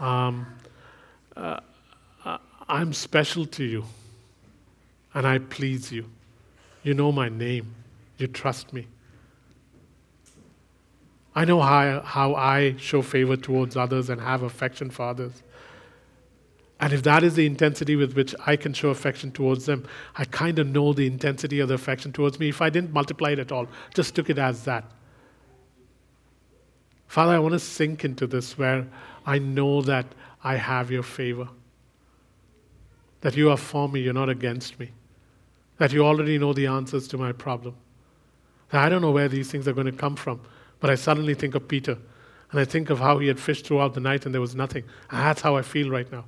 Um, uh, I'm special to you, and I please you. You know my name, you trust me. I know how, how I show favor towards others and have affection for others. And if that is the intensity with which I can show affection towards them, I kind of know the intensity of the affection towards me. If I didn't multiply it at all, just took it as that. Father, I want to sink into this where I know that I have your favor. That you are for me, you're not against me. That you already know the answers to my problem. I don't know where these things are going to come from. But I suddenly think of Peter, and I think of how he had fished throughout the night and there was nothing. And that's how I feel right now.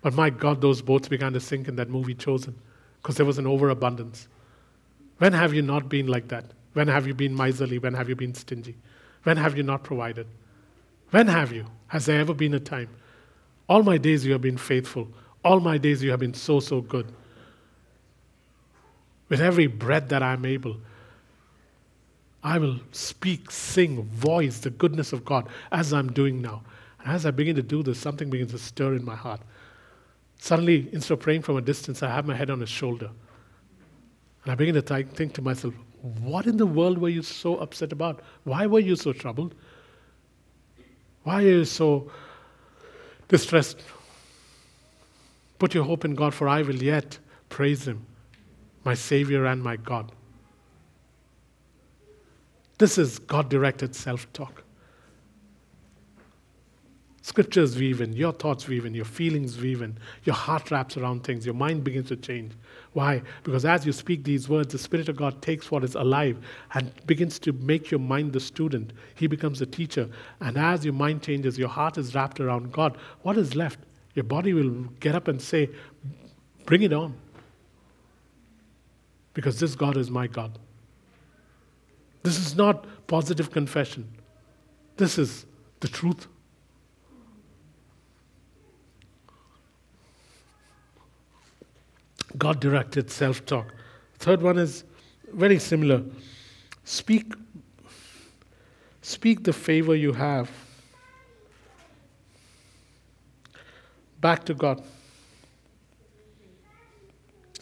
But my God, those boats began to sink in that movie Chosen because there was an overabundance. When have you not been like that? When have you been miserly? When have you been stingy? When have you not provided? When have you? Has there ever been a time? All my days you have been faithful. All my days you have been so, so good. With every breath that I'm able, I will speak, sing, voice the goodness of God as I'm doing now. And as I begin to do this, something begins to stir in my heart. Suddenly, instead of praying from a distance, I have my head on his shoulder. And I begin to th- think to myself, what in the world were you so upset about? Why were you so troubled? Why are you so distressed? Put your hope in God, for I will yet praise Him, my Savior and my God. This is God directed self talk. Scriptures weave in, your thoughts weave in, your feelings weave in, your heart wraps around things, your mind begins to change. Why? Because as you speak these words, the Spirit of God takes what is alive and begins to make your mind the student. He becomes the teacher. And as your mind changes, your heart is wrapped around God. What is left? Your body will get up and say, Bring it on. Because this God is my God. This is not positive confession. This is the truth. God directed self talk. Third one is very similar. Speak, speak the favor you have back to God.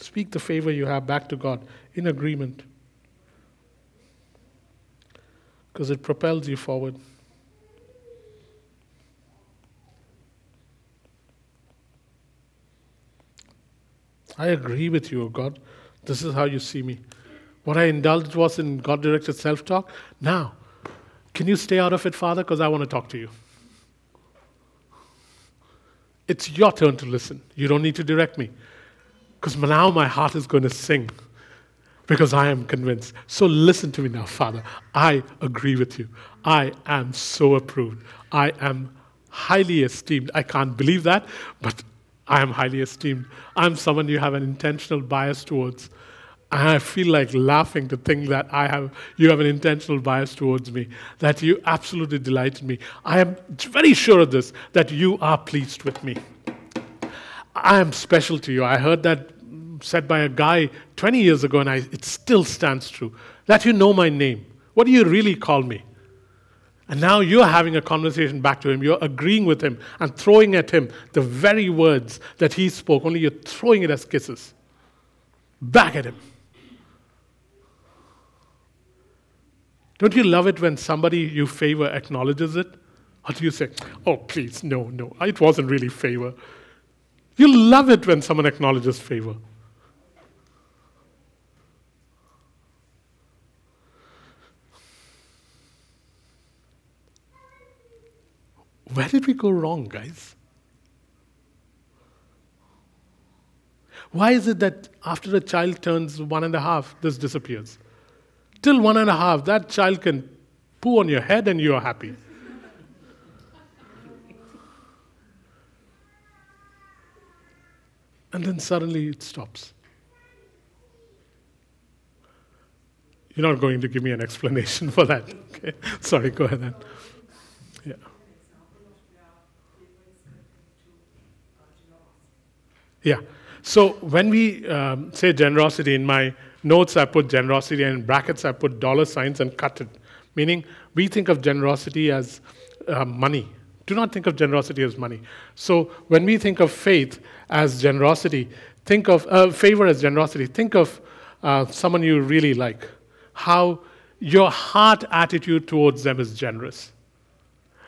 Speak the favor you have back to God in agreement. Because it propels you forward. I agree with you, God. This is how you see me. What I indulged was in God directed self talk. Now, can you stay out of it, Father? Because I want to talk to you. It's your turn to listen. You don't need to direct me. Because now my heart is going to sing because I am convinced. So listen to me now, Father. I agree with you. I am so approved. I am highly esteemed. I can't believe that, but I am highly esteemed. I'm someone you have an intentional bias towards. And I feel like laughing to think that I have, you have an intentional bias towards me, that you absolutely delight in me. I am very sure of this, that you are pleased with me. I am special to you. I heard that said by a guy 20 years ago, and I, it still stands true. That you know my name. What do you really call me? And now you're having a conversation back to him. You're agreeing with him and throwing at him the very words that he spoke, only you're throwing it as kisses back at him. Don't you love it when somebody you favor acknowledges it? Or do you say, oh, please, no, no, it wasn't really favor? You love it when someone acknowledges favor. Where did we go wrong, guys? Why is it that after a child turns one and a half, this disappears? Till one and a half, that child can poo on your head and you are happy. And then suddenly it stops. You're not going to give me an explanation for that. Okay? Sorry, go ahead then. Yeah. Yeah. So when we um, say generosity, in my notes I put generosity, and in brackets I put dollar signs and cut it, meaning we think of generosity as uh, money. Do not think of generosity as money. So when we think of faith as generosity, think of uh, favor as generosity. Think of uh, someone you really like, how your heart attitude towards them is generous.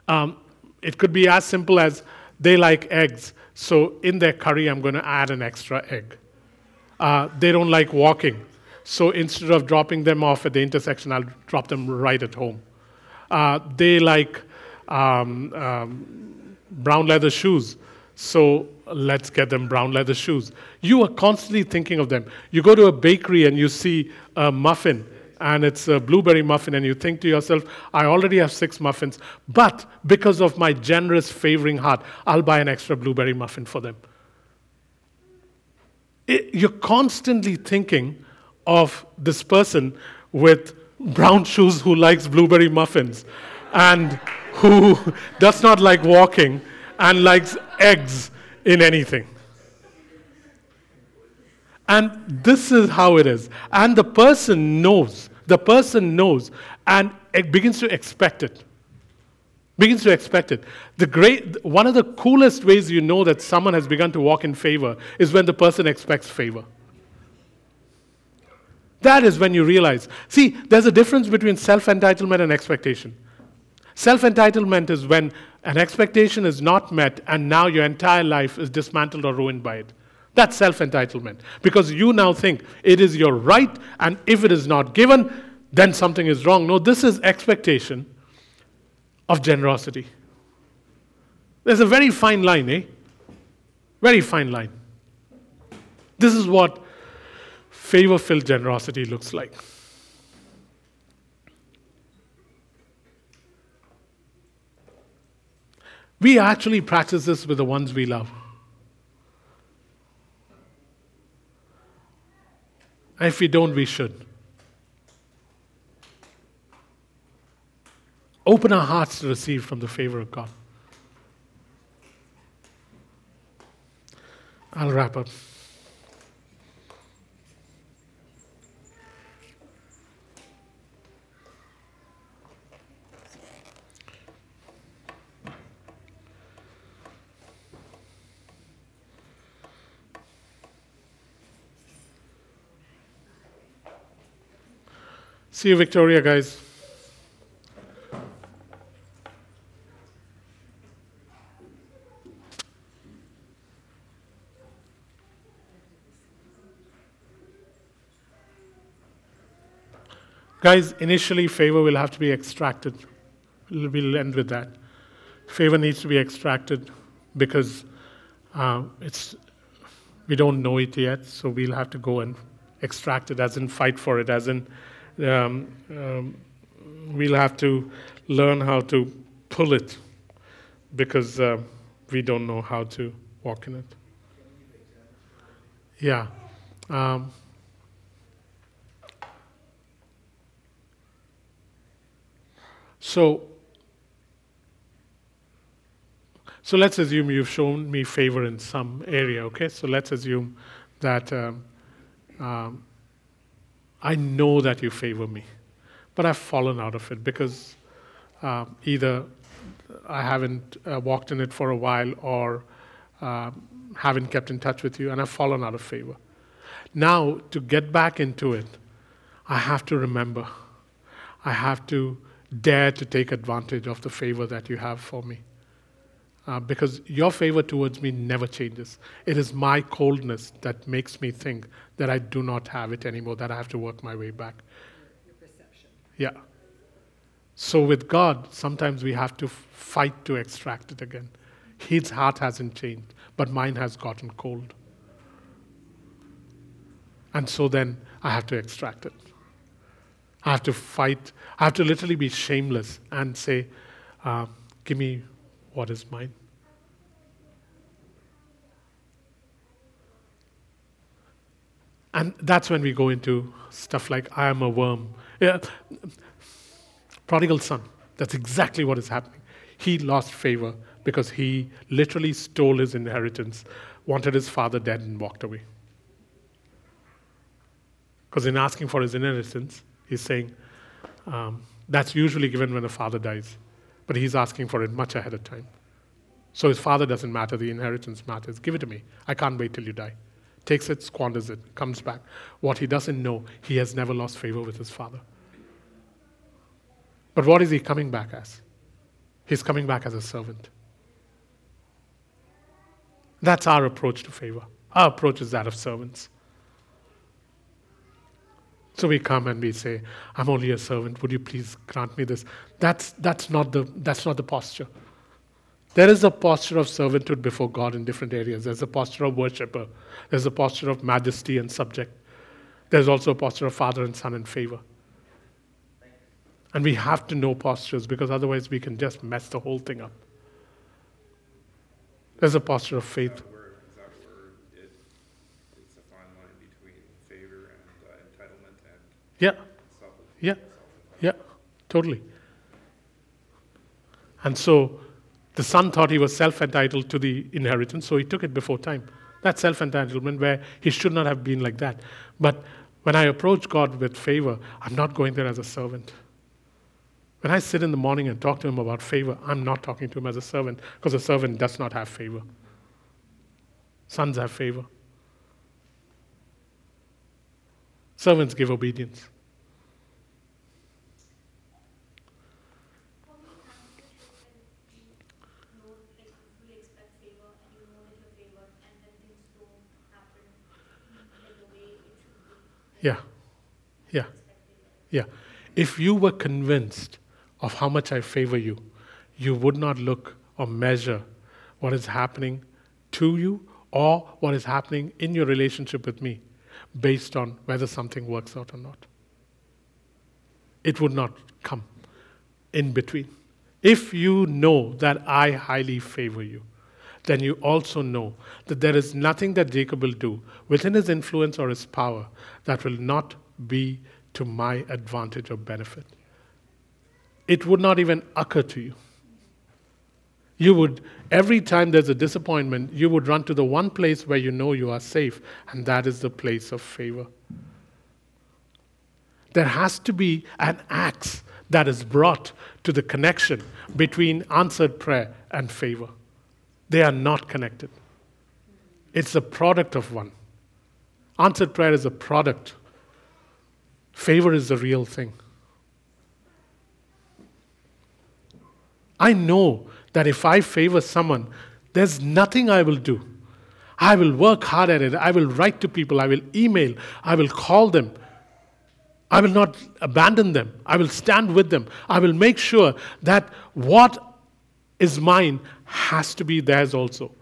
Um, it could be as simple as they like eggs so in their curry, I'm going to add an extra egg. Uh, they don't like walking. So instead of dropping them off at the intersection, I'll drop them right at home. Uh, they like um, um, brown leather shoes. So let's get them brown leather shoes. You are constantly thinking of them. You go to a bakery and you see a muffin and it's a blueberry muffin, and you think to yourself, I already have six muffins, but because of my generous, favoring heart, I'll buy an extra blueberry muffin for them. It, you're constantly thinking of this person with brown shoes who likes blueberry muffins and who does not like walking and likes eggs in anything. And this is how it is. And the person knows the person knows and it begins to expect it. Begins to expect it. The great, one of the coolest ways you know that someone has begun to walk in favor is when the person expects favor. That is when you realize. See, there's a difference between self entitlement and expectation. Self entitlement is when an expectation is not met and now your entire life is dismantled or ruined by it. That's self entitlement. Because you now think it is your right, and if it is not given, then something is wrong. No, this is expectation of generosity. There's a very fine line, eh? Very fine line. This is what favor filled generosity looks like. We actually practice this with the ones we love. And if we don't, we should. Open our hearts to receive from the favor of God. I'll wrap up. See you, Victoria, guys. Guys, initially, favor will have to be extracted. We'll end with that. Favor needs to be extracted because uh, it's, we don't know it yet, so we'll have to go and extract it, as in fight for it, as in um, um, we'll have to learn how to pull it because uh, we don't know how to walk in it. Yeah. Um, so, so let's assume you've shown me favor in some area, okay? So let's assume that um, um, I know that you favor me, but I've fallen out of it because uh, either I haven't uh, walked in it for a while or uh, haven't kept in touch with you, and I've fallen out of favor. Now, to get back into it, I have to remember. I have to dare to take advantage of the favor that you have for me. Uh, because your favor towards me never changes. It is my coldness that makes me think that I do not have it anymore, that I have to work my way back. Your perception. Yeah. So with God, sometimes we have to fight to extract it again. His heart hasn't changed, but mine has gotten cold. And so then I have to extract it. I have to fight. I have to literally be shameless and say, uh, Give me what is mine. And that's when we go into stuff like, I am a worm. Yeah. Prodigal son, that's exactly what is happening. He lost favor because he literally stole his inheritance, wanted his father dead, and walked away. Because in asking for his inheritance, he's saying, um, that's usually given when a father dies but he's asking for it much ahead of time. So his father doesn't matter, the inheritance matters. Give it to me. I can't wait till you die. Takes it, squanders it, comes back. What he doesn't know, he has never lost favor with his father. But what is he coming back as? He's coming back as a servant. That's our approach to favor. Our approach is that of servants. So we come and we say, I'm only a servant. Would you please grant me this? That's, that's, not, the, that's not the posture. There is a posture of servanthood before God in different areas. There's a posture of worshiper. There's a posture of majesty and subject. There's also a posture of father and son in favor. And we have to know postures because otherwise we can just mess the whole thing up. There's a posture of faith. Yeah. Yeah. Yeah. Totally. And so the son thought he was self entitled to the inheritance, so he took it before time. That's self entitlement where he should not have been like that. But when I approach God with favor, I'm not going there as a servant. When I sit in the morning and talk to him about favor, I'm not talking to him as a servant because a servant does not have favor. Sons have favor. Servants give obedience. Yeah. Yeah. Yeah. If you were convinced of how much I favor you, you would not look or measure what is happening to you or what is happening in your relationship with me based on whether something works out or not. It would not come in between. If you know that I highly favor you, then you also know that there is nothing that Jacob will do within his influence or his power that will not be to my advantage or benefit. It would not even occur to you. You would, every time there's a disappointment, you would run to the one place where you know you are safe, and that is the place of favor. There has to be an axe that is brought to the connection between answered prayer and favor. They are not connected. It's a product of one. Answered prayer is a product. Favor is the real thing. I know that if I favor someone, there's nothing I will do. I will work hard at it. I will write to people. I will email. I will call them. I will not abandon them. I will stand with them. I will make sure that what is mine has to be theirs also.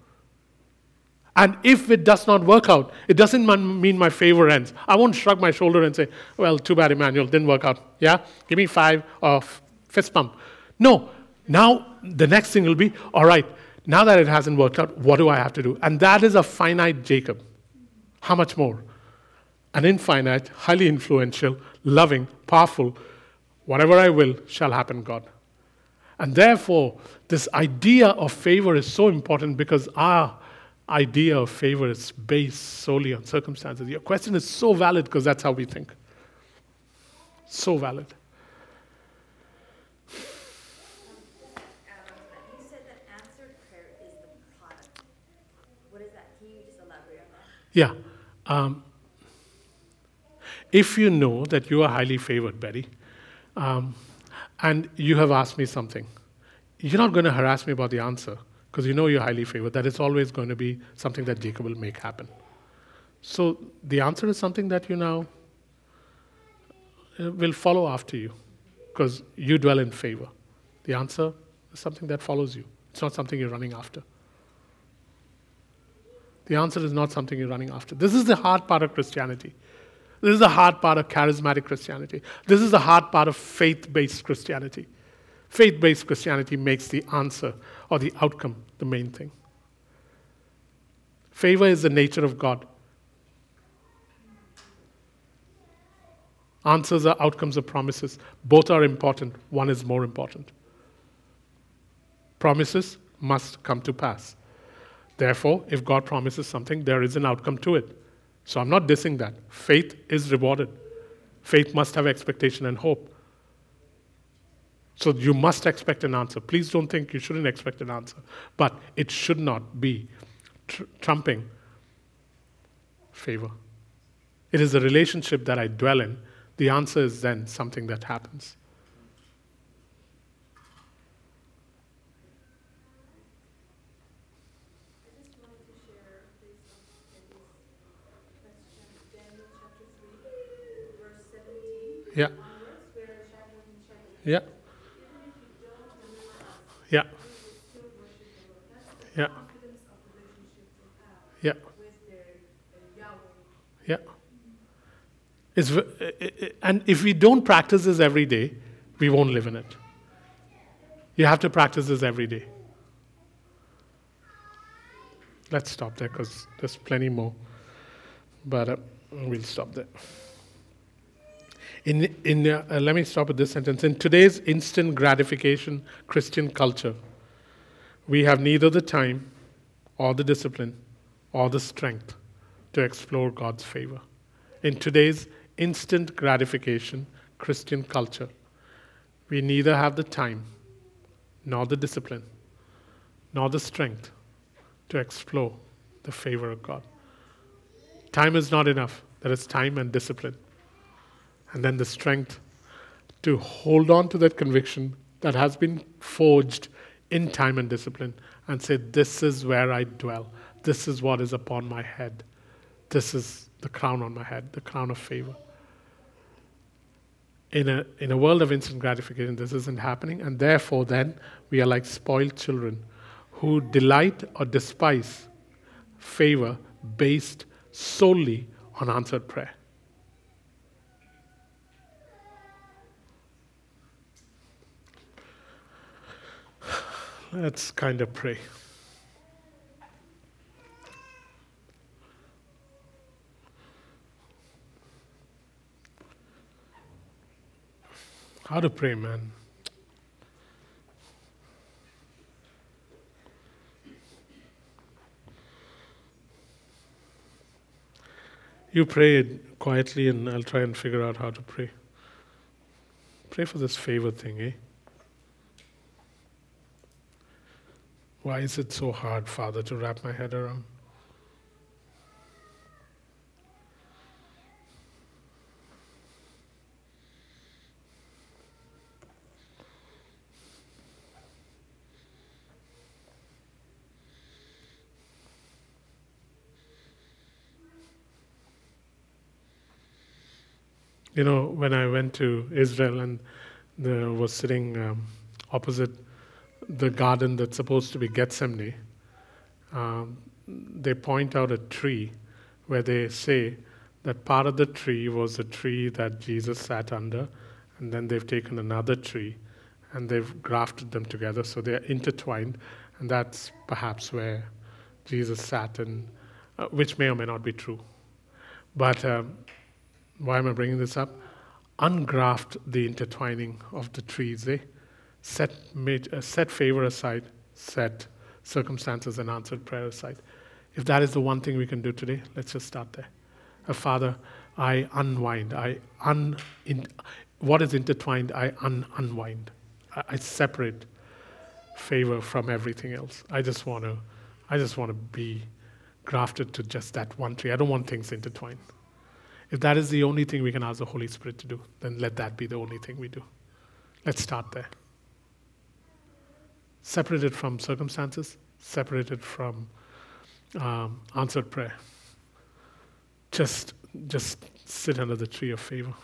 And if it does not work out, it doesn't mean my favor ends. I won't shrug my shoulder and say, well, too bad, Emmanuel, didn't work out. Yeah? Give me five or fist pump. No. Now, the next thing will be, all right, now that it hasn't worked out, what do I have to do? And that is a finite Jacob. How much more? An infinite, highly influential, loving, powerful, whatever I will shall happen, God. And therefore, this idea of favor is so important because our idea of favor is based solely on circumstances. Your question is so valid because that's how we think. So valid. Yeah. Um, if you know that you are highly favored, Betty, um, and you have asked me something, you're not going to harass me about the answer because you know you're highly favored. That is always going to be something that Jacob will make happen. So the answer is something that you now uh, will follow after you because you dwell in favor. The answer is something that follows you, it's not something you're running after. The answer is not something you're running after. This is the hard part of Christianity. This is the hard part of charismatic Christianity. This is the hard part of faith based Christianity. Faith based Christianity makes the answer or the outcome the main thing. Favor is the nature of God. Answers are outcomes of promises. Both are important, one is more important. Promises must come to pass. Therefore, if God promises something, there is an outcome to it. So I'm not dissing that. Faith is rewarded. Faith must have expectation and hope. So you must expect an answer. Please don't think you shouldn't expect an answer. But it should not be tr- trumping favor. It is a relationship that I dwell in. The answer is then something that happens. Yeah. Yeah. Yeah. Yeah. Yeah. Yeah. It's, and if we don't practice this every day, we won't live in it. You have to practice this every day. Let's stop there because there's plenty more. But uh, we'll stop there. In, in, uh, let me stop with this sentence. In today's instant gratification Christian culture, we have neither the time or the discipline or the strength to explore God's favor. In today's instant gratification Christian culture, we neither have the time nor the discipline nor the strength to explore the favor of God. Time is not enough. There is time and discipline and then the strength to hold on to that conviction that has been forged in time and discipline and say, This is where I dwell. This is what is upon my head. This is the crown on my head, the crown of favor. In a, in a world of instant gratification, this isn't happening, and therefore, then, we are like spoiled children who delight or despise favor based solely on answered prayer. Let's kind of pray. How to pray, man? You pray quietly, and I'll try and figure out how to pray. Pray for this favor thing, eh? Why is it so hard, Father, to wrap my head around? You know, when I went to Israel and was sitting um, opposite the garden that's supposed to be Gethsemane, um, they point out a tree where they say that part of the tree was a tree that Jesus sat under, and then they've taken another tree and they've grafted them together so they're intertwined, and that's perhaps where Jesus sat, and uh, which may or may not be true. But um, why am I bringing this up? Ungraft the intertwining of the trees. Eh? Set, uh, set favor aside, set circumstances and answered prayer aside. If that is the one thing we can do today, let's just start there. Uh, Father, I unwind. I un, in, what is intertwined, I un, unwind. I, I separate favor from everything else. I just want to, I just want to be grafted to just that one tree. I don't want things intertwined. If that is the only thing we can ask the Holy Spirit to do, then let that be the only thing we do. Let's start there. Separated from circumstances, separated from um, answered prayer. Just, just sit under the tree of favor.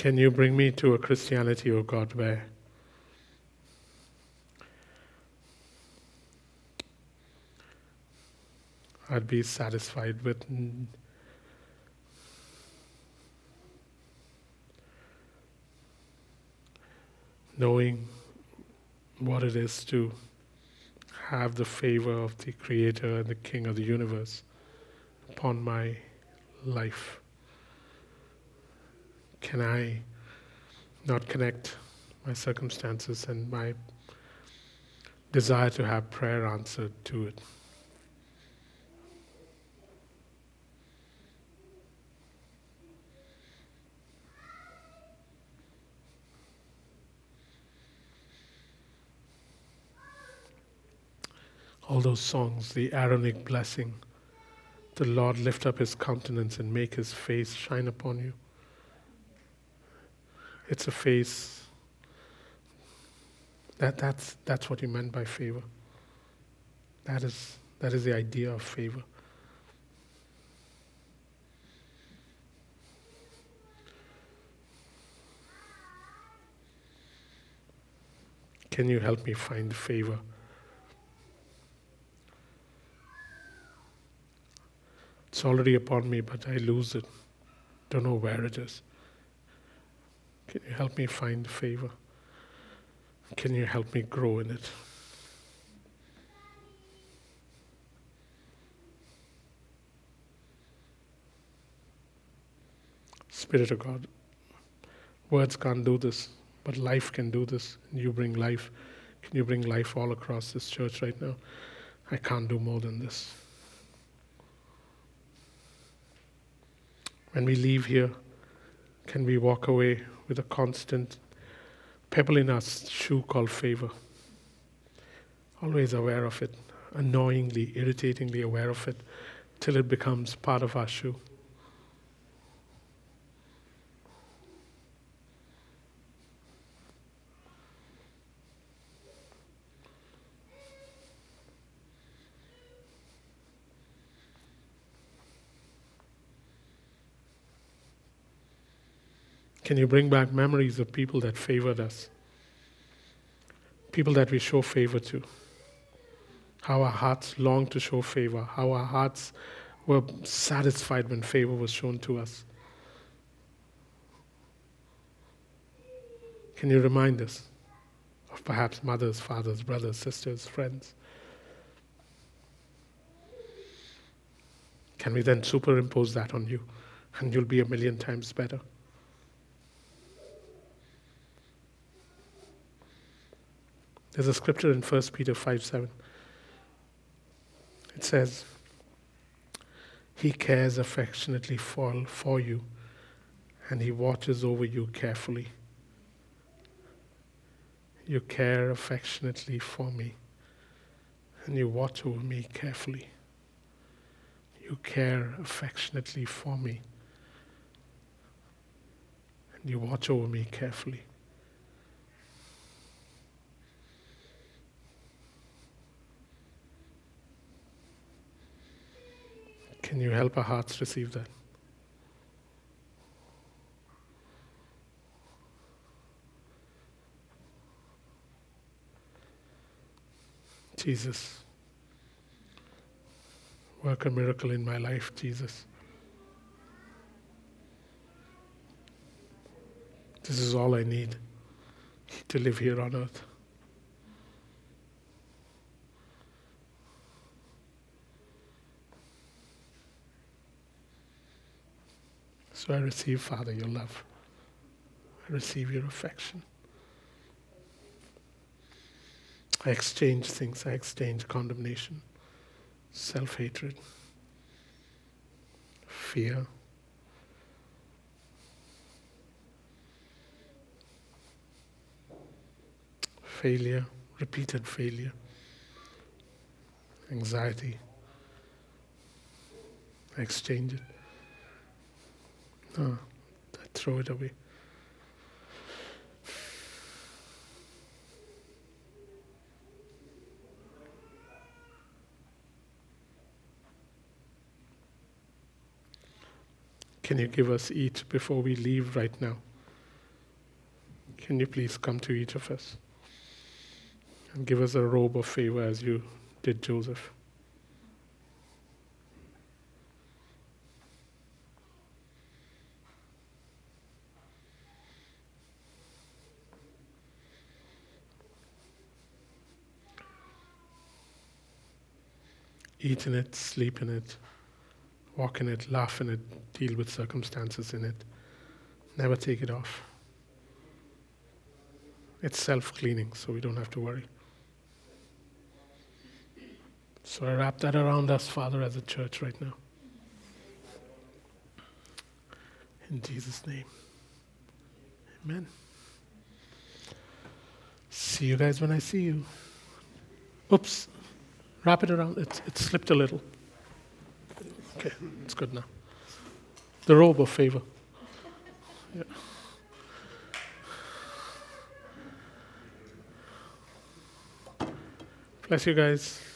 Can you bring me to a Christianity, O God, where I'd be satisfied with knowing what it is to have the favor of the Creator and the King of the universe upon my life. Can I not connect my circumstances and my desire to have prayer answered to it? all those songs, the Aaronic blessing. The Lord lift up his countenance and make his face shine upon you. It's a face. That, that's, that's what he meant by favor. That is, that is the idea of favor. Can you help me find favor? It's already upon me, but I lose it. Don't know where it is. Can you help me find favor? Can you help me grow in it? Spirit of God, words can't do this, but life can do this. And you bring life. Can you bring life all across this church right now? I can't do more than this. When we leave here, can we walk away with a constant pebble in our shoe called favor. Always aware of it, annoyingly, irritatingly aware of it, till it becomes part of our shoe. Can you bring back memories of people that favored us? People that we show favor to. How our hearts long to show favor. How our hearts were satisfied when favor was shown to us. Can you remind us of perhaps mothers, fathers, brothers, sisters, friends. Can we then superimpose that on you? And you'll be a million times better. There's a scripture in 1 Peter 5 7. It says, He cares affectionately for, for you, and He watches over you carefully. You care affectionately for me, and you watch over me carefully. You care affectionately for me, and you watch over me carefully. Can you help our hearts receive that? Jesus, work a miracle in my life, Jesus. This is all I need to live here on earth. So I receive, Father, your love. I receive your affection. I exchange things. I exchange condemnation, self hatred, fear. Failure, repeated failure, anxiety. I exchange it. No, I throw it away. Can you give us each before we leave right now? Can you please come to each of us and give us a robe of favor as you did Joseph? Eat in it, sleep in it, walk in it, laugh in it, deal with circumstances in it. Never take it off. It's self cleaning, so we don't have to worry. So I wrap that around us, Father, as a church right now. In Jesus' name. Amen. See you guys when I see you. Oops. Wrap it around. It's, it slipped a little. Okay, it's good now. The robe of favor. Yeah. Bless you guys.